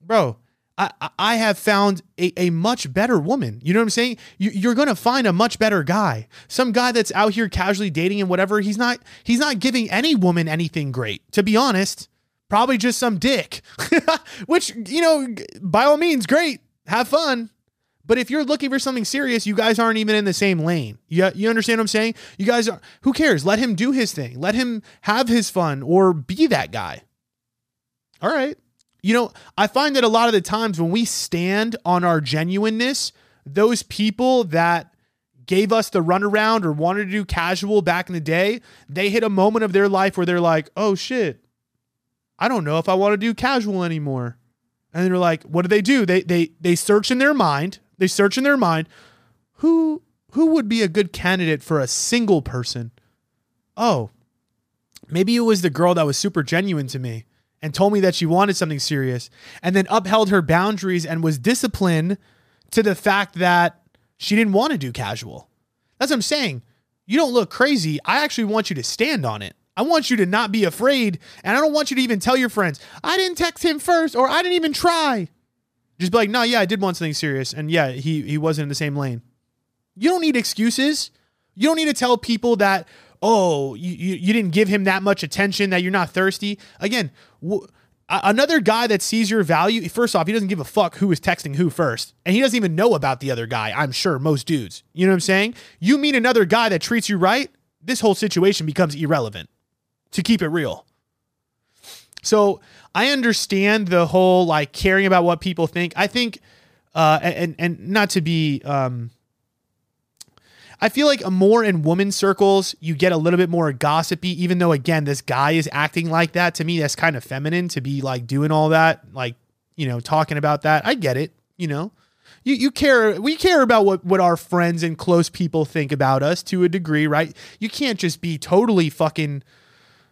bro, I, I have found a, a much better woman. You know what I'm saying? You, you're to find a much better guy. Some guy that's out here casually dating and whatever. He's not, he's not giving any woman anything great, to be honest. Probably just some dick, which, you know, by all means, great. Have fun. But if you're looking for something serious, you guys aren't even in the same lane. You, you understand what I'm saying? You guys are, who cares? Let him do his thing. Let him have his fun or be that guy. All right. You know, I find that a lot of the times when we stand on our genuineness, those people that gave us the runaround or wanted to do casual back in the day, they hit a moment of their life where they're like, oh shit, I don't know if I want to do casual anymore. And they're like, what do they do? They they they search in their mind. They search in their mind, who who would be a good candidate for a single person? Oh, maybe it was the girl that was super genuine to me and told me that she wanted something serious and then upheld her boundaries and was disciplined to the fact that she didn't want to do casual. That's what I'm saying. You don't look crazy. I actually want you to stand on it. I want you to not be afraid. And I don't want you to even tell your friends, I didn't text him first or I didn't even try. Just be like, no, yeah, I did want something serious. And yeah, he, he wasn't in the same lane. You don't need excuses. You don't need to tell people that, oh, you, you, you didn't give him that much attention, that you're not thirsty. Again, another guy that sees your value, first off, he doesn't give a fuck who is texting who first. And he doesn't even know about the other guy, I'm sure, most dudes. You know what I'm saying? You meet another guy that treats you right, this whole situation becomes irrelevant, to keep it real. So I understand the whole like caring about what people think. I think, uh, and and not to be um, I feel like more in woman circles, you get a little bit more gossipy, even though, again, this guy is acting like that. To me, that's kind of feminine to be like doing all that, like, you know, talking about that. I get it, you know. You, you care we care about what, what our friends and close people think about us to a degree, right? You can't just be totally fucking,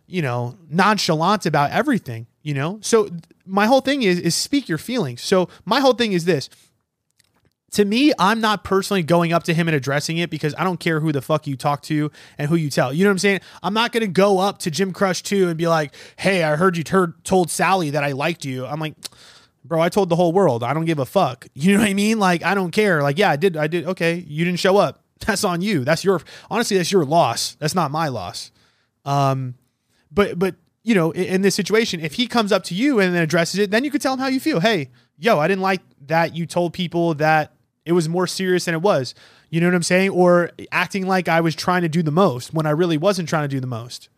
you know, nonchalant about everything, you know? So my whole thing is is speak your feelings. So my whole thing is this to me, I'm not personally going up to him and addressing it because I don't care who the fuck you talk to and who you tell. You know what I'm saying? I'm not going to go up to Gym Crush 2 and be like, hey, I heard you heard, told Sally that I liked you. I'm like, bro, I told the whole world. I don't give a fuck. You know what I mean? Like, I don't care. Like, yeah, I did. I did. Okay. You didn't show up. That's on you. That's your, honestly, that's your loss. That's not my loss. Um, but, but, you know, in, in this situation, if he comes up to you and then addresses it, then you could tell him how you feel. Hey, yo, I didn't like that you told people that it was more serious than it was. You know what I'm saying? Or acting like I was trying to do the most when I really wasn't trying to do the most.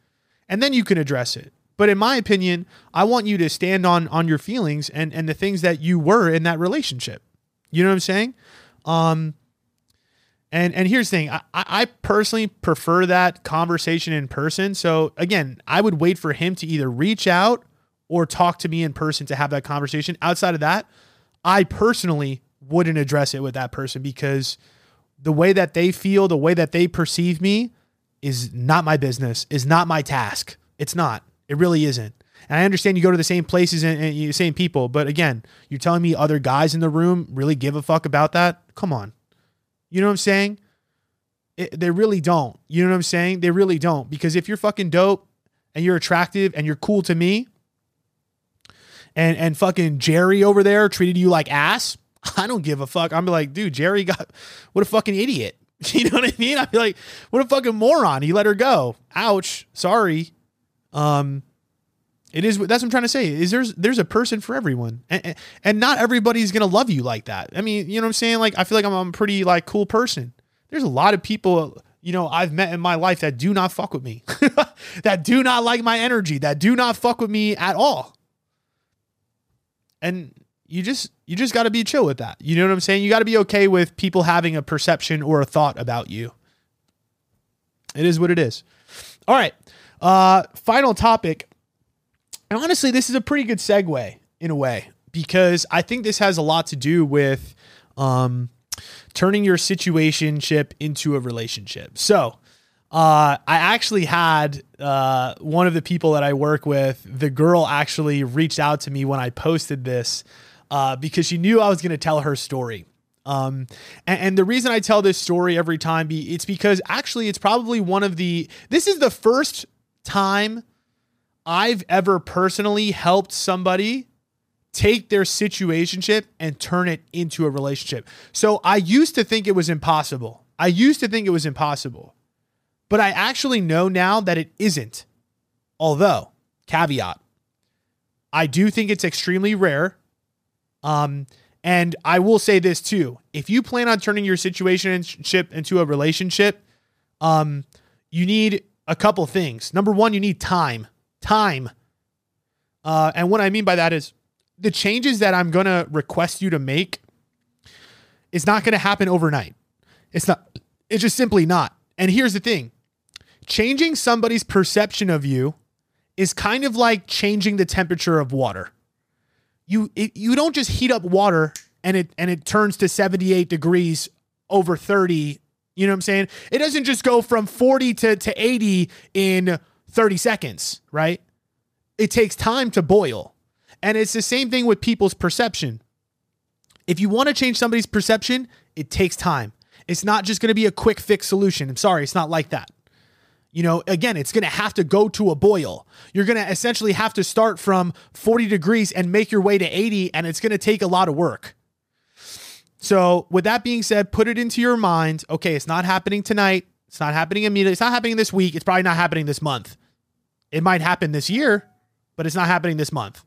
And then you can address it. But in my opinion, I want you to stand on on your feelings and and the things that you were in that relationship. You know what I'm saying? Um and and here's the thing, I, I personally prefer that conversation in person. So again, I would wait for him to either reach out or talk to me in person to have that conversation. Outside of that, I personally wouldn't address it with that person because the way that they feel, the way that they perceive me is not my business, is not my task. It's not. It really isn't. And I understand you go to the same places and, and the same people, but again, you're telling me other guys in the room really give a fuck about that? Come on. You know what I'm saying? It, they really don't. You know what I'm saying? They really don't. Because if you're fucking dope and you're attractive and you're cool to me, and and fucking Jerry over there treated you like ass, I don't give a fuck. I'm like, dude, Jerry got what a fucking idiot. You know what I mean? I'd be like, what a fucking moron. He let her go. Ouch. Sorry. Um, it is. That's what I'm trying to say. Is there's there's a person for everyone, and, and not everybody's gonna love you like that. I mean, you know what I'm saying? Like, I feel like I'm, a pretty like cool person. There's a lot of people you know I've met in my life that do not fuck with me, that do not like my energy, that do not fuck with me at all. And you just you just got to be chill with that. You know what I'm saying? You got to be okay with people having a perception or a thought about you. It is what it is. All right. Uh final topic. And honestly, this is a pretty good segue in a way because I think this has a lot to do with um turning your situationship into a relationship. So, uh, I actually had uh, one of the people that I work with, the girl actually reached out to me when I posted this uh, because she knew I was going to tell her story. Um, and, and the reason I tell this story every time be it's because actually it's probably one of the this is the first time I've ever personally helped somebody take their situationship and turn it into a relationship. So I used to think it was impossible. I used to think it was impossible. But I actually know now that it isn't. Although, caveat, I do think it's extremely rare. Um, and I will say this too: if you plan on turning your situationship into a relationship, um, you need a couple things. Number one, you need time. Time. Uh, and what I mean by that is the changes that I'm gonna request you to make is not gonna happen overnight. It's not. It's just simply not. And here's the thing: changing somebody's perception of you is kind of like changing the temperature of water you it, you don't just heat up water and it and it turns to 78 degrees over 30 you know what i'm saying it doesn't just go from 40 to, to 80 in 30 seconds right? It takes time to boil. And it's the same thing with people's perception. If you want to change somebody's perception it takes time. It's not just going to be a quick fix solution. I'm sorry it's not like that. You know, again, it's going to have to go to a boil. You're going to essentially have to start from 40 degrees and make your way to 80, and it's going to take a lot of work. So, with that being said, put it into your mind. Okay, it's not happening tonight. It's not happening immediately. It's not happening this week. It's probably not happening this month. It might happen this year, but it's not happening this month.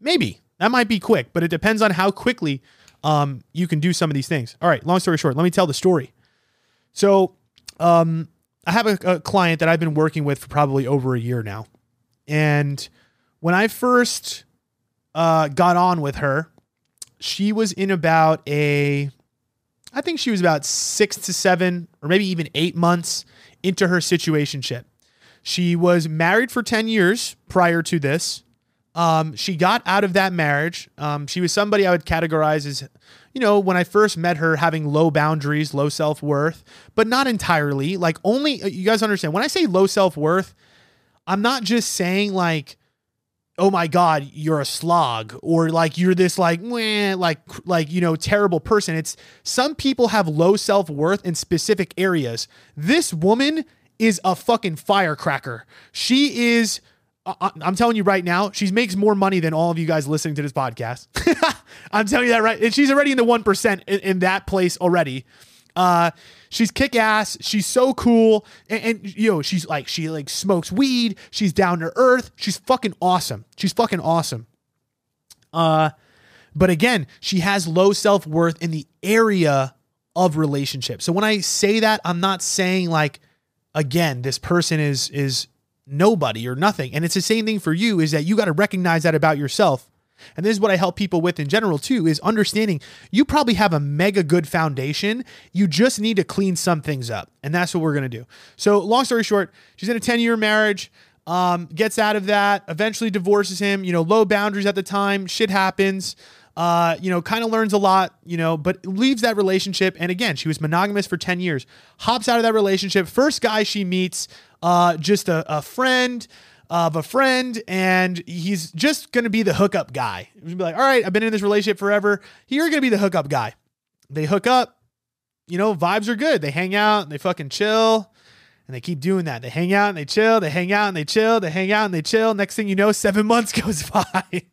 Maybe that might be quick, but it depends on how quickly um, you can do some of these things. All right, long story short, let me tell the story. So, um, I have a, a client that I've been working with for probably over a year now. And when I first uh, got on with her, she was in about a, I think she was about six to seven or maybe even eight months into her situationship. She was married for 10 years prior to this. Um, she got out of that marriage. Um, she was somebody I would categorize as you know, when I first met her, having low boundaries, low self worth, but not entirely. Like, only, uh, you guys understand, when I say low self worth, I'm not just saying like, oh my god you're a slog or like you're this like like like you know terrible person it's some people have low self-worth in specific areas this woman is a fucking firecracker she is I'm telling you right now, she makes more money than all of you guys listening to this podcast. I'm telling you that right. And she's already in the 1% in, in that place already. Uh, she's kick ass. She's so cool. And, and, you know, she's like, she like smokes weed. She's down to earth. She's fucking awesome. She's fucking awesome. Uh, but again, she has low self worth in the area of relationships. So when I say that, I'm not saying like, again, this person is, is, nobody or nothing. And it's the same thing for you is that you got to recognize that about yourself. And this is what I help people with in general too is understanding you probably have a mega good foundation. You just need to clean some things up. And that's what we're going to do. So, long story short, she's in a 10-year marriage, um, gets out of that, eventually divorces him, you know, low boundaries at the time, shit happens. Uh, you know, kind of learns a lot, you know, but leaves that relationship. And again, she was monogamous for 10 years, hops out of that relationship. First guy she meets, uh, just a, a friend of a friend, and he's just going to be the hookup guy. He's be like, all right, I've been in this relationship forever. You're going to be the hookup guy. They hook up, you know, vibes are good. They hang out, they fucking chill, and they keep doing that. They hang out and they chill, they hang out and they chill, they hang out and they chill. Next thing you know, seven months goes by.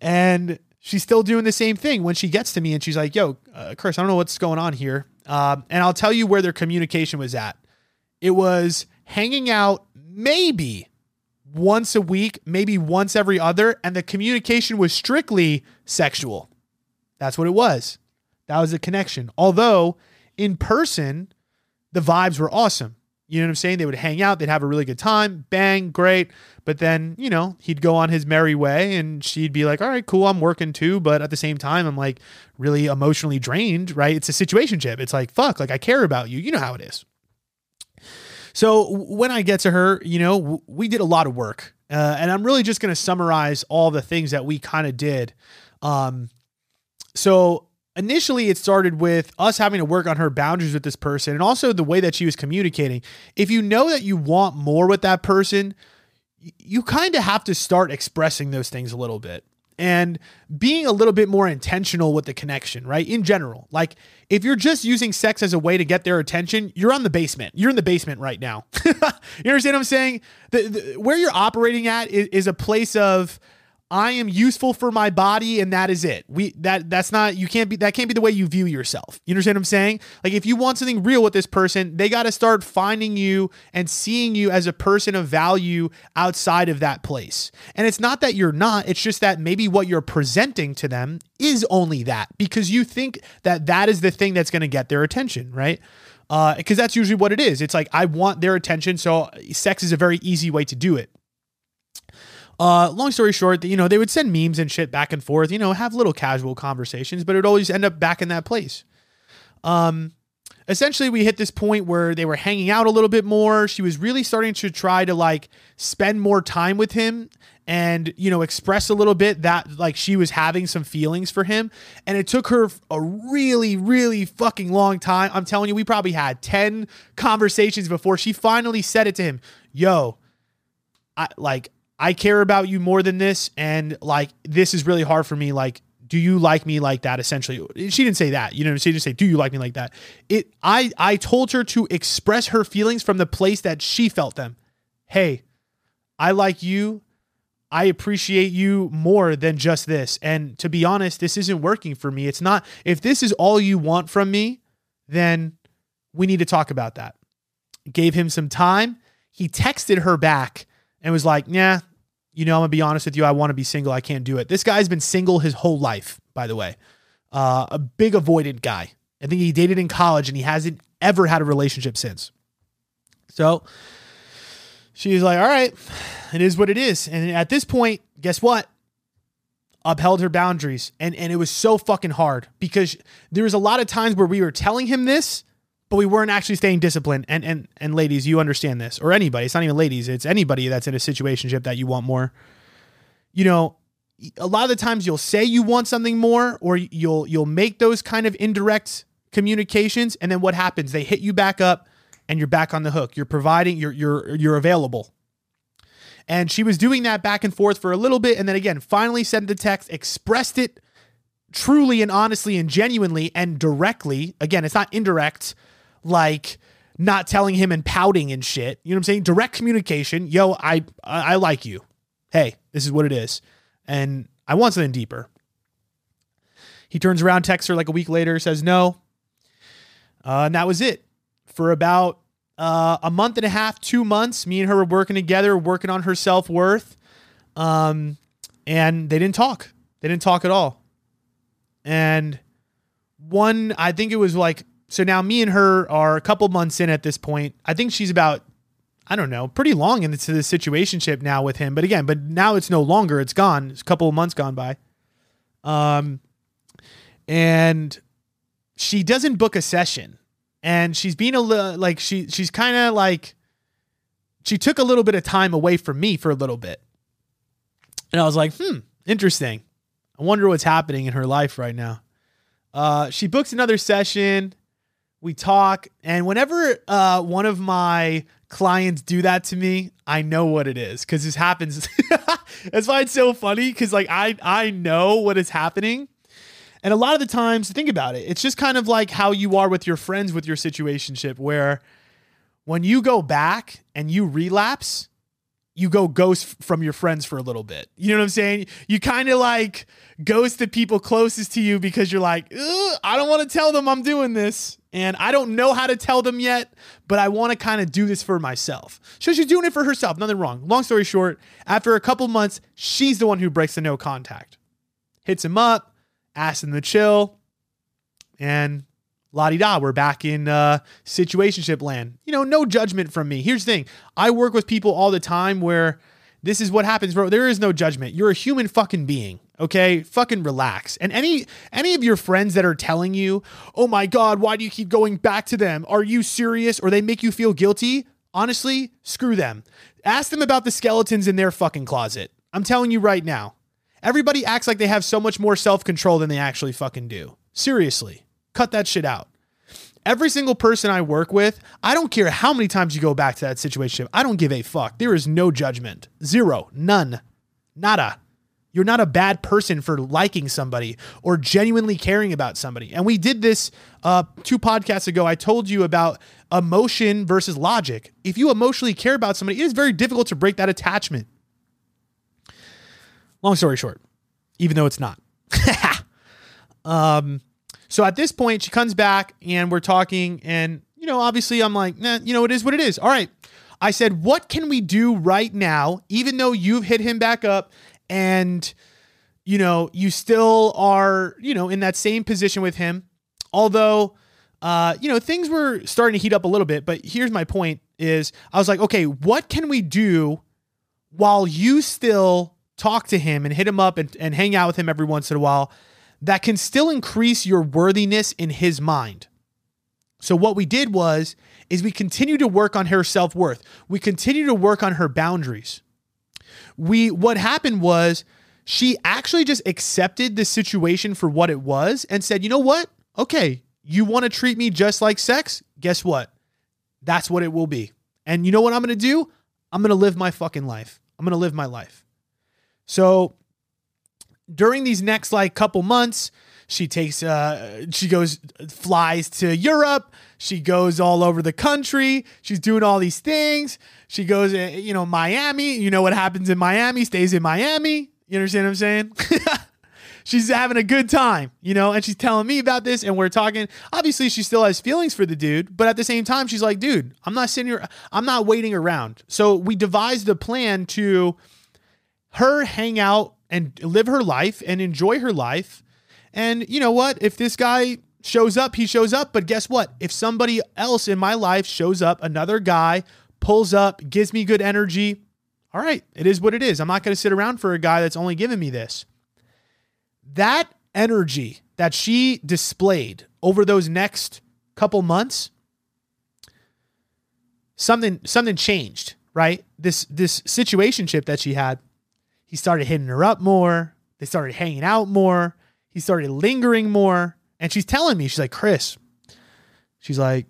and she's still doing the same thing when she gets to me and she's like, yo, uh, Chris, I don't know what's going on here. Um, and I'll tell you where their communication was at. It was hanging out maybe once a week, maybe once every other, and the communication was strictly sexual. That's what it was. That was a connection. Although in person, the vibes were awesome. You know what I'm saying? They would hang out, they'd have a really good time, bang, great. But then, you know, he'd go on his merry way and she'd be like, all right, cool, I'm working too. But at the same time, I'm like really emotionally drained, right? It's a situationship. It's like, fuck, like I care about you. You know how it is. So when I get to her, you know, we did a lot of work, uh, and I'm really just going to summarize all the things that we kind of did. Um, so initially, it started with us having to work on her boundaries with this person, and also the way that she was communicating. If you know that you want more with that person, you kind of have to start expressing those things a little bit. And being a little bit more intentional with the connection, right? In general, like if you're just using sex as a way to get their attention, you're on the basement. You're in the basement right now. you understand what I'm saying? The, the, where you're operating at is, is a place of I am useful for my body and that is it. We that that's not you can't be that can't be the way you view yourself. You understand what I'm saying? Like if you want something real with this person, they got to start finding you and seeing you as a person of value outside of that place. And it's not that you're not, it's just that maybe what you're presenting to them is only that because you think that that is the thing that's going to get their attention, right? because uh, that's usually what it is. It's like I want their attention, so sex is a very easy way to do it. Uh, long story short, you know, they would send memes and shit back and forth, you know, have little casual conversations, but it would always end up back in that place. Um, essentially, we hit this point where they were hanging out a little bit more. She was really starting to try to like spend more time with him and, you know, express a little bit that like she was having some feelings for him. And it took her a really, really fucking long time. I'm telling you, we probably had 10 conversations before she finally said it to him. Yo, I like, I care about you more than this. And like, this is really hard for me. Like, do you like me like that? Essentially, she didn't say that. You know, she didn't say, "Do you like me like that?" It. I. I told her to express her feelings from the place that she felt them. Hey, I like you. I appreciate you more than just this. And to be honest, this isn't working for me. It's not. If this is all you want from me, then we need to talk about that. Gave him some time. He texted her back and was like, "Yeah, you know, I'm gonna be honest with you. I want to be single. I can't do it. This guy's been single his whole life, by the way. Uh, a big avoided guy. I think he dated in college and he hasn't ever had a relationship since. So she's like, all right, it is what it is. And at this point, guess what? Upheld her boundaries. And and it was so fucking hard because there was a lot of times where we were telling him this but we weren't actually staying disciplined. And and and ladies, you understand this, or anybody. It's not even ladies. It's anybody that's in a situationship that you want more. You know, a lot of the times you'll say you want something more, or you'll you'll make those kind of indirect communications, and then what happens? They hit you back up, and you're back on the hook. You're providing. You're you're you're available. And she was doing that back and forth for a little bit, and then again, finally sent the text, expressed it truly and honestly and genuinely and directly. Again, it's not indirect like not telling him and pouting and shit. You know what I'm saying? Direct communication. Yo, I I like you. Hey, this is what it is. And I want something deeper. He turns around, texts her like a week later, says no. Uh, and that was it. For about uh, a month and a half, two months, me and her were working together, working on her self worth. Um, and they didn't talk. They didn't talk at all. And one, I think it was like so now me and her are a couple months in at this point. I think she's about I don't know, pretty long into the situationship now with him. But again, but now it's no longer. It's gone. It's a couple of months gone by. Um, and she doesn't book a session, and she's being a little like she she's kind of like she took a little bit of time away from me for a little bit, and I was like, hmm, interesting. I wonder what's happening in her life right now. Uh, she books another session we talk, and whenever uh, one of my clients do that to me, I know what it is because this happens. That's why it's so funny because like I I know what is happening. And a lot of the times, think about it. It's just kind of like how you are with your friends with your situationship, where when you go back and you relapse, you go ghost from your friends for a little bit. You know what I'm saying? You kind of like ghost the people closest to you because you're like, I don't want to tell them I'm doing this and I don't know how to tell them yet, but I want to kind of do this for myself. So she's doing it for herself, nothing wrong. Long story short, after a couple months, she's the one who breaks the no contact. Hits him up, asks him to chill, and la di da, we're back in uh, situationship land. You know, no judgment from me. Here's the thing I work with people all the time where this is what happens, bro. There is no judgment. You're a human fucking being. Okay, fucking relax. And any any of your friends that are telling you, "Oh my god, why do you keep going back to them? Are you serious?" or they make you feel guilty, honestly, screw them. Ask them about the skeletons in their fucking closet. I'm telling you right now. Everybody acts like they have so much more self-control than they actually fucking do. Seriously. Cut that shit out. Every single person I work with, I don't care how many times you go back to that situation. I don't give a fuck. There is no judgment. Zero. None. Nada. You're not a bad person for liking somebody or genuinely caring about somebody. And we did this uh, two podcasts ago. I told you about emotion versus logic. If you emotionally care about somebody, it is very difficult to break that attachment. Long story short, even though it's not. um, so at this point, she comes back and we're talking, and you know, obviously, I'm like, nah, you know, it is what it is. All right. I said, what can we do right now, even though you've hit him back up and you know, you still are, you know, in that same position with him. Although uh, you know, things were starting to heat up a little bit, but here's my point is I was like, okay, what can we do while you still talk to him and hit him up and, and hang out with him every once in a while that can still increase your worthiness in his mind? So what we did was is we continue to work on her self-worth. We continue to work on her boundaries. We what happened was she actually just accepted the situation for what it was and said, "You know what? Okay, you want to treat me just like sex? Guess what? That's what it will be. And you know what I'm going to do? I'm going to live my fucking life. I'm going to live my life." So during these next like couple months, she takes uh she goes flies to Europe. She goes all over the country. She's doing all these things. She goes uh, you know Miami. You know what happens in Miami stays in Miami. You understand what I'm saying? she's having a good time, you know, and she's telling me about this and we're talking. Obviously, she still has feelings for the dude, but at the same time, she's like, dude, I'm not sitting here, I'm not waiting around. So we devised a plan to her hang out and live her life and enjoy her life and you know what? If this guy shows up, he shows up. But guess what? If somebody else in my life shows up, another guy pulls up, gives me good energy, all right, it is what it is. I'm not going to sit around for a guy that's only giving me this. That energy that she displayed over those next couple months, something something changed, right? This this situationship that she had, he started hitting her up more. They started hanging out more. He started lingering more. And she's telling me, she's like, Chris, she's like,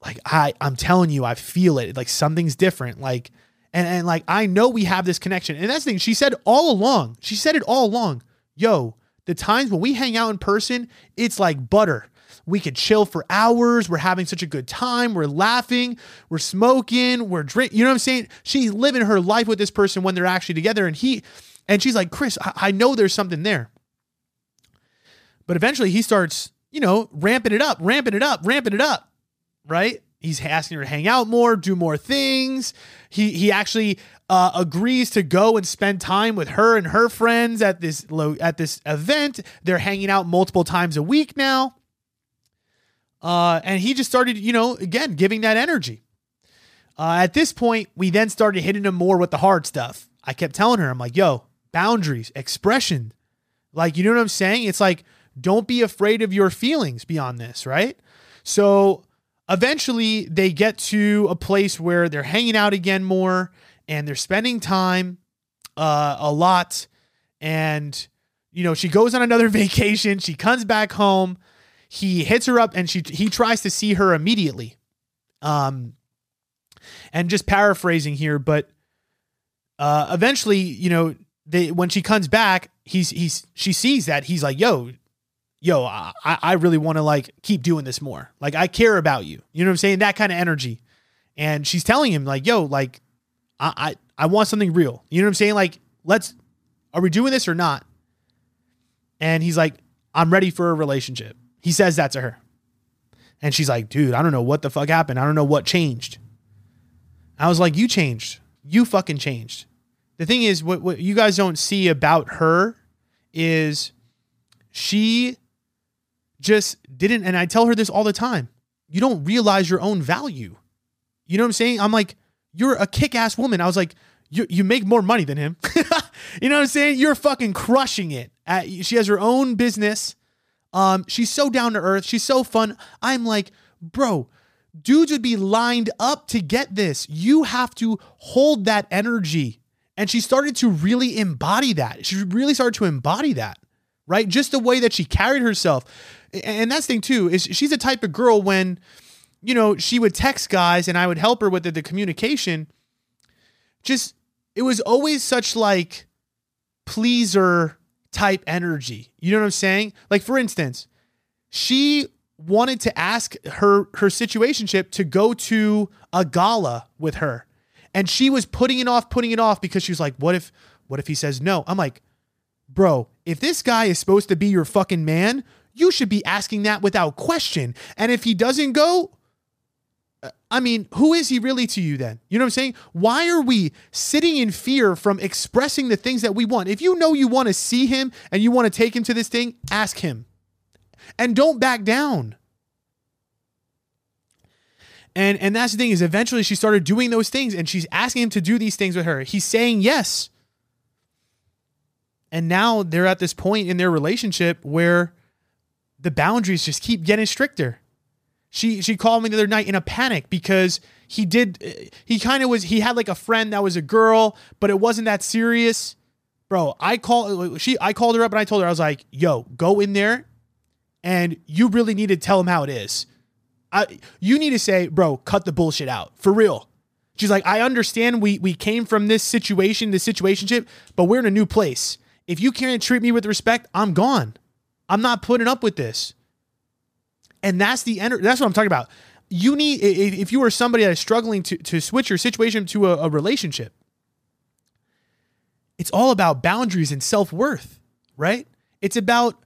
like I, I'm telling you, I feel it. Like something's different. Like, and, and like I know we have this connection. And that's the thing. She said all along, she said it all along. Yo, the times when we hang out in person, it's like butter. We could chill for hours. We're having such a good time. We're laughing. We're smoking. We're drinking. You know what I'm saying? She's living her life with this person when they're actually together. And he, and she's like, Chris, I, I know there's something there. But eventually he starts, you know, ramping it up, ramping it up, ramping it up, right? He's asking her to hang out more, do more things. He he actually uh, agrees to go and spend time with her and her friends at this lo- at this event. They're hanging out multiple times a week now. Uh, and he just started, you know, again giving that energy. Uh, at this point, we then started hitting him more with the hard stuff. I kept telling her, I'm like, yo, boundaries, expression. Like, you know what I'm saying? It's like don't be afraid of your feelings beyond this, right? So eventually they get to a place where they're hanging out again more and they're spending time uh, a lot. And, you know, she goes on another vacation. She comes back home. He hits her up and she he tries to see her immediately. Um, and just paraphrasing here, but uh, eventually, you know, they when she comes back, he's he's she sees that he's like, "Yo, yo, I, I really want to like keep doing this more. Like I care about you. You know what I'm saying? That kind of energy. And she's telling him like, yo, like I, I, I want something real. You know what I'm saying? Like, let's, are we doing this or not? And he's like, I'm ready for a relationship. He says that to her. And she's like, dude, I don't know what the fuck happened. I don't know what changed. I was like, you changed. You fucking changed. The thing is, what, what you guys don't see about her is she just didn't. And I tell her this all the time you don't realize your own value. You know what I'm saying? I'm like, you're a kick ass woman. I was like, you, you make more money than him. you know what I'm saying? You're fucking crushing it. At, she has her own business. Um, she's so down to earth. She's so fun. I'm like, bro, dudes would be lined up to get this. You have to hold that energy. And she started to really embody that. She really started to embody that, right? Just the way that she carried herself and that's the thing too is she's a type of girl when you know she would text guys and I would help her with the, the communication. Just it was always such like pleaser type energy. You know what I'm saying? Like for instance, she wanted to ask her her situationship to go to a gala with her. And she was putting it off, putting it off because she was like, what if what if he says no? I'm like, bro, if this guy is supposed to be your fucking man, you should be asking that without question. And if he doesn't go, I mean, who is he really to you then? You know what I'm saying? Why are we sitting in fear from expressing the things that we want? If you know you want to see him and you want to take him to this thing, ask him. And don't back down. And and that's the thing is eventually she started doing those things and she's asking him to do these things with her. He's saying yes. And now they're at this point in their relationship where the boundaries just keep getting stricter. She she called me the other night in a panic because he did he kind of was he had like a friend that was a girl, but it wasn't that serious. Bro, I called she I called her up and I told her I was like, "Yo, go in there and you really need to tell him how it is." I you need to say, "Bro, cut the bullshit out." For real. She's like, "I understand we we came from this situation, this situationship, but we're in a new place. If you can't treat me with respect, I'm gone. I'm not putting up with this. And that's the end. That's what I'm talking about. You need, if you are somebody that is struggling to, to switch your situation to a, a relationship, it's all about boundaries and self worth, right? It's about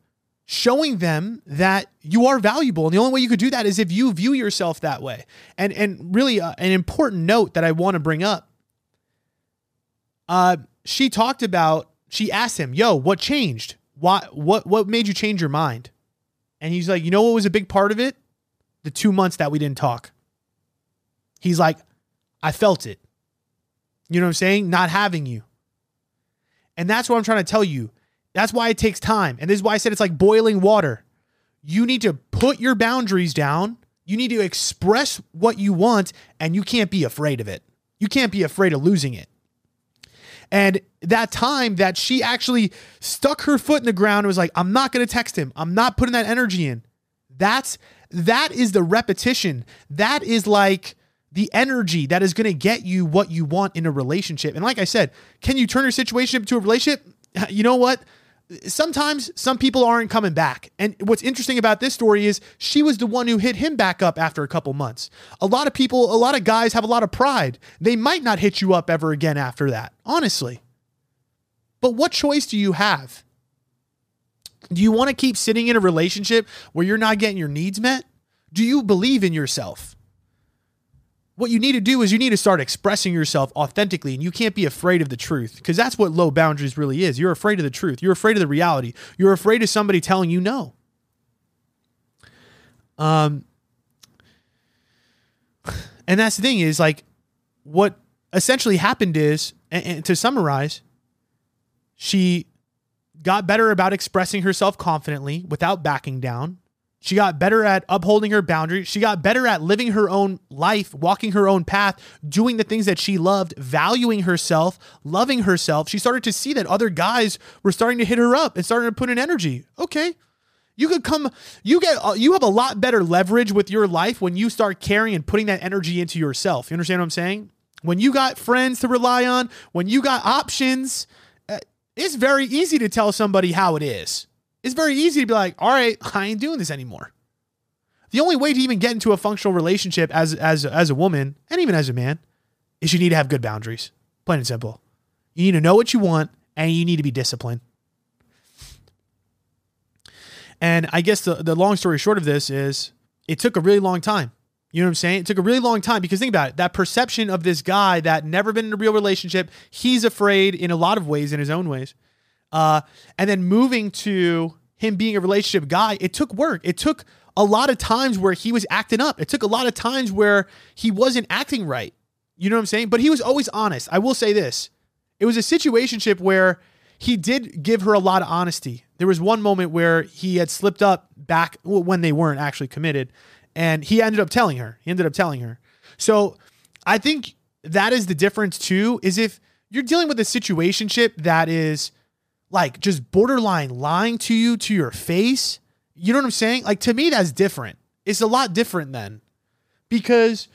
showing them that you are valuable. And the only way you could do that is if you view yourself that way. And, and really, uh, an important note that I want to bring up uh, she talked about she asked him, "Yo, what changed? Why what what made you change your mind?" And he's like, "You know what was a big part of it? The 2 months that we didn't talk." He's like, "I felt it." You know what I'm saying? Not having you. And that's what I'm trying to tell you. That's why it takes time. And this is why I said it's like boiling water. You need to put your boundaries down. You need to express what you want, and you can't be afraid of it. You can't be afraid of losing it. And that time that she actually stuck her foot in the ground and was like, I'm not going to text him. I'm not putting that energy in. That's that is the repetition. That is like the energy that is going to get you what you want in a relationship. And like I said, can you turn your situation into a relationship? You know what? Sometimes some people aren't coming back. And what's interesting about this story is she was the one who hit him back up after a couple months. A lot of people, a lot of guys have a lot of pride. They might not hit you up ever again after that, honestly. But what choice do you have? Do you want to keep sitting in a relationship where you're not getting your needs met? Do you believe in yourself? What you need to do is you need to start expressing yourself authentically and you can't be afraid of the truth because that's what low boundaries really is. You're afraid of the truth. You're afraid of the reality. You're afraid of somebody telling you no. Um and that's the thing is like what essentially happened is and, and to summarize she got better about expressing herself confidently without backing down she got better at upholding her boundaries. She got better at living her own life, walking her own path, doing the things that she loved, valuing herself, loving herself. She started to see that other guys were starting to hit her up and starting to put in energy. Okay. You could come you get uh, you have a lot better leverage with your life when you start carrying and putting that energy into yourself. You understand what I'm saying? When you got friends to rely on, when you got options, uh, it's very easy to tell somebody how it is. It's very easy to be like, all right, I ain't doing this anymore. The only way to even get into a functional relationship as as as a woman and even as a man is you need to have good boundaries. Plain and simple. You need to know what you want and you need to be disciplined. And I guess the, the long story short of this is it took a really long time. You know what I'm saying? It took a really long time because think about it. That perception of this guy that never been in a real relationship, he's afraid in a lot of ways, in his own ways. Uh, and then moving to him being a relationship guy, it took work. It took a lot of times where he was acting up. It took a lot of times where he wasn't acting right. You know what I'm saying? But he was always honest. I will say this. It was a situationship where he did give her a lot of honesty. There was one moment where he had slipped up back when they weren't actually committed and he ended up telling her. He ended up telling her. So, I think that is the difference too is if you're dealing with a situationship that is like just borderline lying to you to your face, you know what I'm saying? Like to me, that's different. It's a lot different then because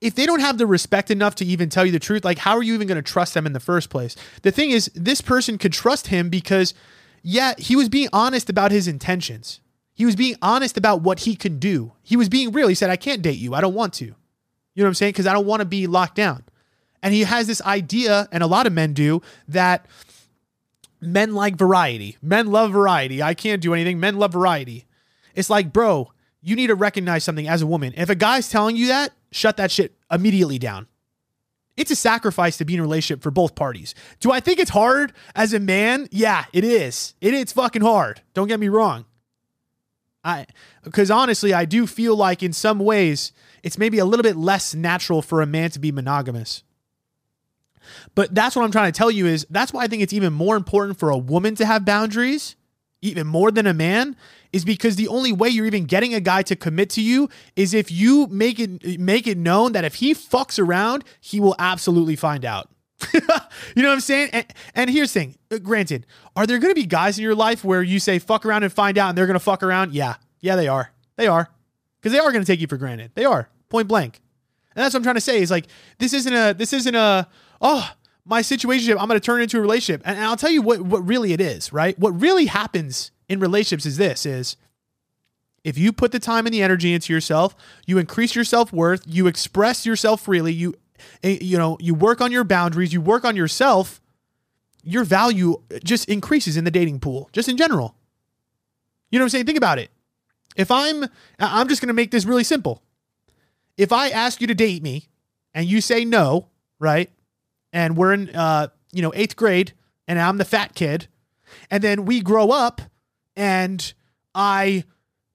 if they don't have the respect enough to even tell you the truth, like how are you even going to trust them in the first place? The thing is, this person could trust him because, yeah, he was being honest about his intentions. He was being honest about what he could do. He was being real. He said, I can't date you. I don't want to. You know what I'm saying? Because I don't want to be locked down. And he has this idea, and a lot of men do, that men like variety. Men love variety. I can't do anything. Men love variety. It's like, bro, you need to recognize something as a woman. If a guy's telling you that, shut that shit immediately down. It's a sacrifice to be in a relationship for both parties. Do I think it's hard as a man? Yeah, it is. It, it's fucking hard. Don't get me wrong. I because honestly, I do feel like in some ways it's maybe a little bit less natural for a man to be monogamous. But that's what I'm trying to tell you is that's why I think it's even more important for a woman to have boundaries, even more than a man, is because the only way you're even getting a guy to commit to you is if you make it make it known that if he fucks around, he will absolutely find out. you know what I'm saying? And, and here's the thing. Uh, granted, are there going to be guys in your life where you say fuck around and find out and they're going to fuck around? Yeah. Yeah, they are. They are. Cuz they are going to take you for granted. They are. Point blank. And that's what I'm trying to say is like this isn't a this isn't a oh, my situation I'm going to turn into a relationship. And, and I'll tell you what what really it is, right? What really happens in relationships is this is if you put the time and the energy into yourself, you increase your self-worth, you express yourself freely, you eh, you know, you work on your boundaries, you work on yourself, your value just increases in the dating pool, just in general. You know what I'm saying? Think about it. If I'm I'm just going to make this really simple. If I ask you to date me and you say no, right? And we're in uh, you know, 8th grade and I'm the fat kid, and then we grow up and I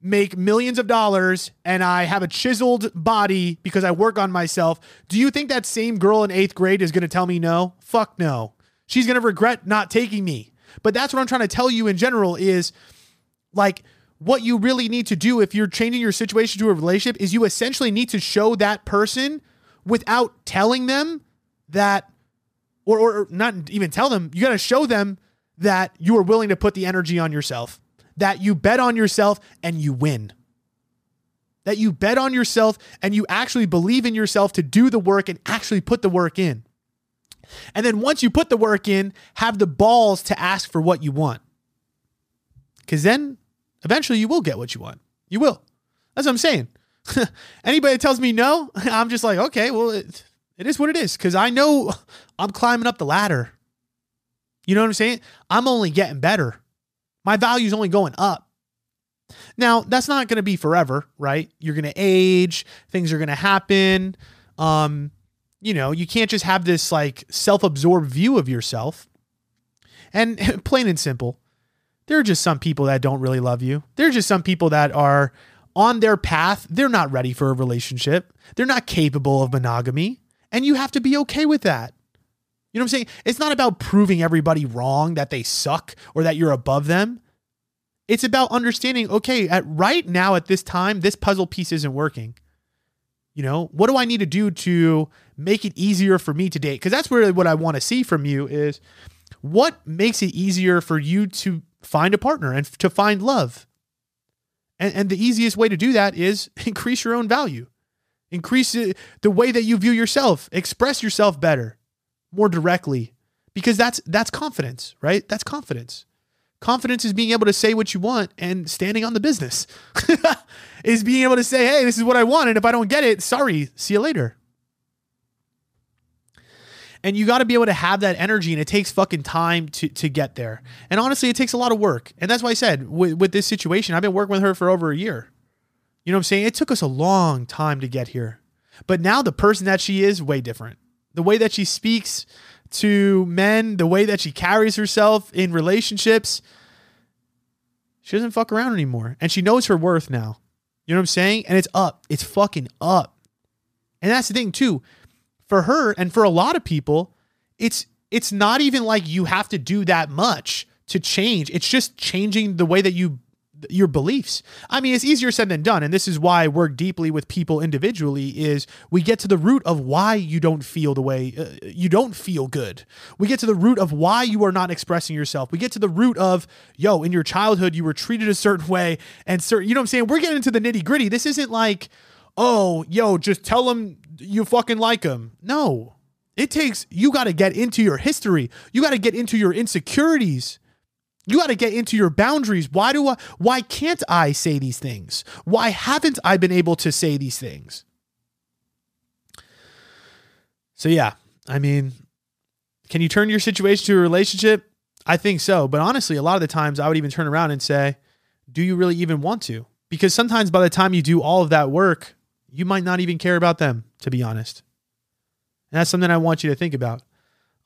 make millions of dollars and I have a chiseled body because I work on myself, do you think that same girl in eighth grade is going to tell me no? Fuck no. She's going to regret not taking me. But that's what I'm trying to tell you in general is like what you really need to do if you're changing your situation to a relationship is you essentially need to show that person without telling them that or, or not even tell them, you got to show them that you are willing to put the energy on yourself that you bet on yourself and you win. That you bet on yourself and you actually believe in yourself to do the work and actually put the work in. And then once you put the work in, have the balls to ask for what you want. Because then eventually you will get what you want. You will. That's what I'm saying. Anybody tells me no, I'm just like, okay, well, it is what it is. Because I know I'm climbing up the ladder. You know what I'm saying? I'm only getting better. My value is only going up. Now, that's not going to be forever, right? You're going to age, things are going to happen. Um, you know, you can't just have this like self-absorbed view of yourself. And plain and simple, there are just some people that don't really love you. There are just some people that are on their path. They're not ready for a relationship. They're not capable of monogamy. And you have to be okay with that. You know what I'm saying? It's not about proving everybody wrong that they suck or that you're above them. It's about understanding, okay, at right now at this time, this puzzle piece isn't working. You know, what do I need to do to make it easier for me to date? Because that's really what I want to see from you is what makes it easier for you to find a partner and to find love. And, and the easiest way to do that is increase your own value, increase the way that you view yourself, express yourself better more directly because that's that's confidence, right? That's confidence. Confidence is being able to say what you want and standing on the business. is being able to say, "Hey, this is what I want and if I don't get it, sorry, see you later." And you got to be able to have that energy and it takes fucking time to to get there. And honestly, it takes a lot of work. And that's why I said with, with this situation, I've been working with her for over a year. You know what I'm saying? It took us a long time to get here. But now the person that she is way different the way that she speaks to men, the way that she carries herself in relationships. She doesn't fuck around anymore. And she knows her worth now. You know what I'm saying? And it's up. It's fucking up. And that's the thing too. For her and for a lot of people, it's it's not even like you have to do that much to change. It's just changing the way that you your beliefs. I mean, it's easier said than done, and this is why I work deeply with people individually. Is we get to the root of why you don't feel the way uh, you don't feel good. We get to the root of why you are not expressing yourself. We get to the root of yo, in your childhood you were treated a certain way, and certain. You know what I'm saying? We're getting into the nitty gritty. This isn't like oh, yo, just tell them you fucking like them. No. It takes you got to get into your history. You got to get into your insecurities. You got to get into your boundaries. Why do I why can't I say these things? Why haven't I been able to say these things? So yeah, I mean, can you turn your situation to a relationship? I think so, but honestly, a lot of the times I would even turn around and say, do you really even want to? Because sometimes by the time you do all of that work, you might not even care about them, to be honest. And that's something I want you to think about.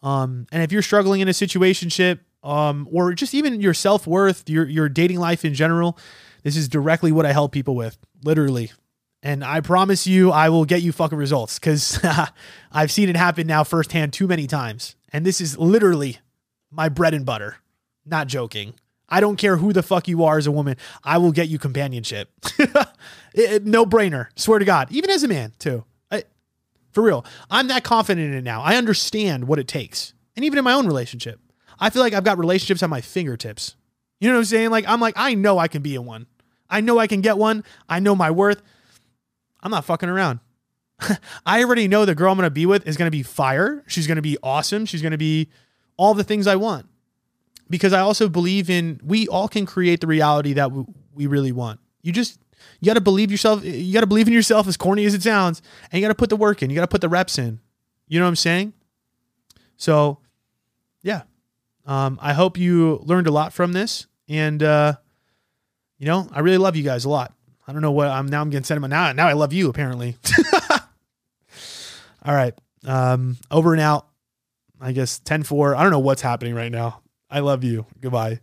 Um, and if you're struggling in a situationship, um, or just even your self worth, your your dating life in general, this is directly what I help people with, literally. And I promise you, I will get you fucking results because I've seen it happen now firsthand too many times. And this is literally my bread and butter. Not joking. I don't care who the fuck you are as a woman. I will get you companionship. it, it, no brainer. Swear to God. Even as a man, too. I, for real. I'm that confident in it now. I understand what it takes. And even in my own relationship, I feel like I've got relationships at my fingertips. You know what I'm saying? Like, I'm like, I know I can be in one. I know I can get one. I know my worth. I'm not fucking around. I already know the girl I'm going to be with is going to be fire. She's going to be awesome. She's going to be all the things I want. Because I also believe in we all can create the reality that we really want. You just you got to believe yourself. You got to believe in yourself as corny as it sounds, and you got to put the work in. You got to put the reps in. You know what I'm saying? So, yeah. Um, I hope you learned a lot from this, and uh, you know, I really love you guys a lot. I don't know what I'm now. I'm getting sentiment now. Now I love you apparently. All right. Um, over and out. I guess 10 4. I don't know what's happening right now. I love you. Goodbye.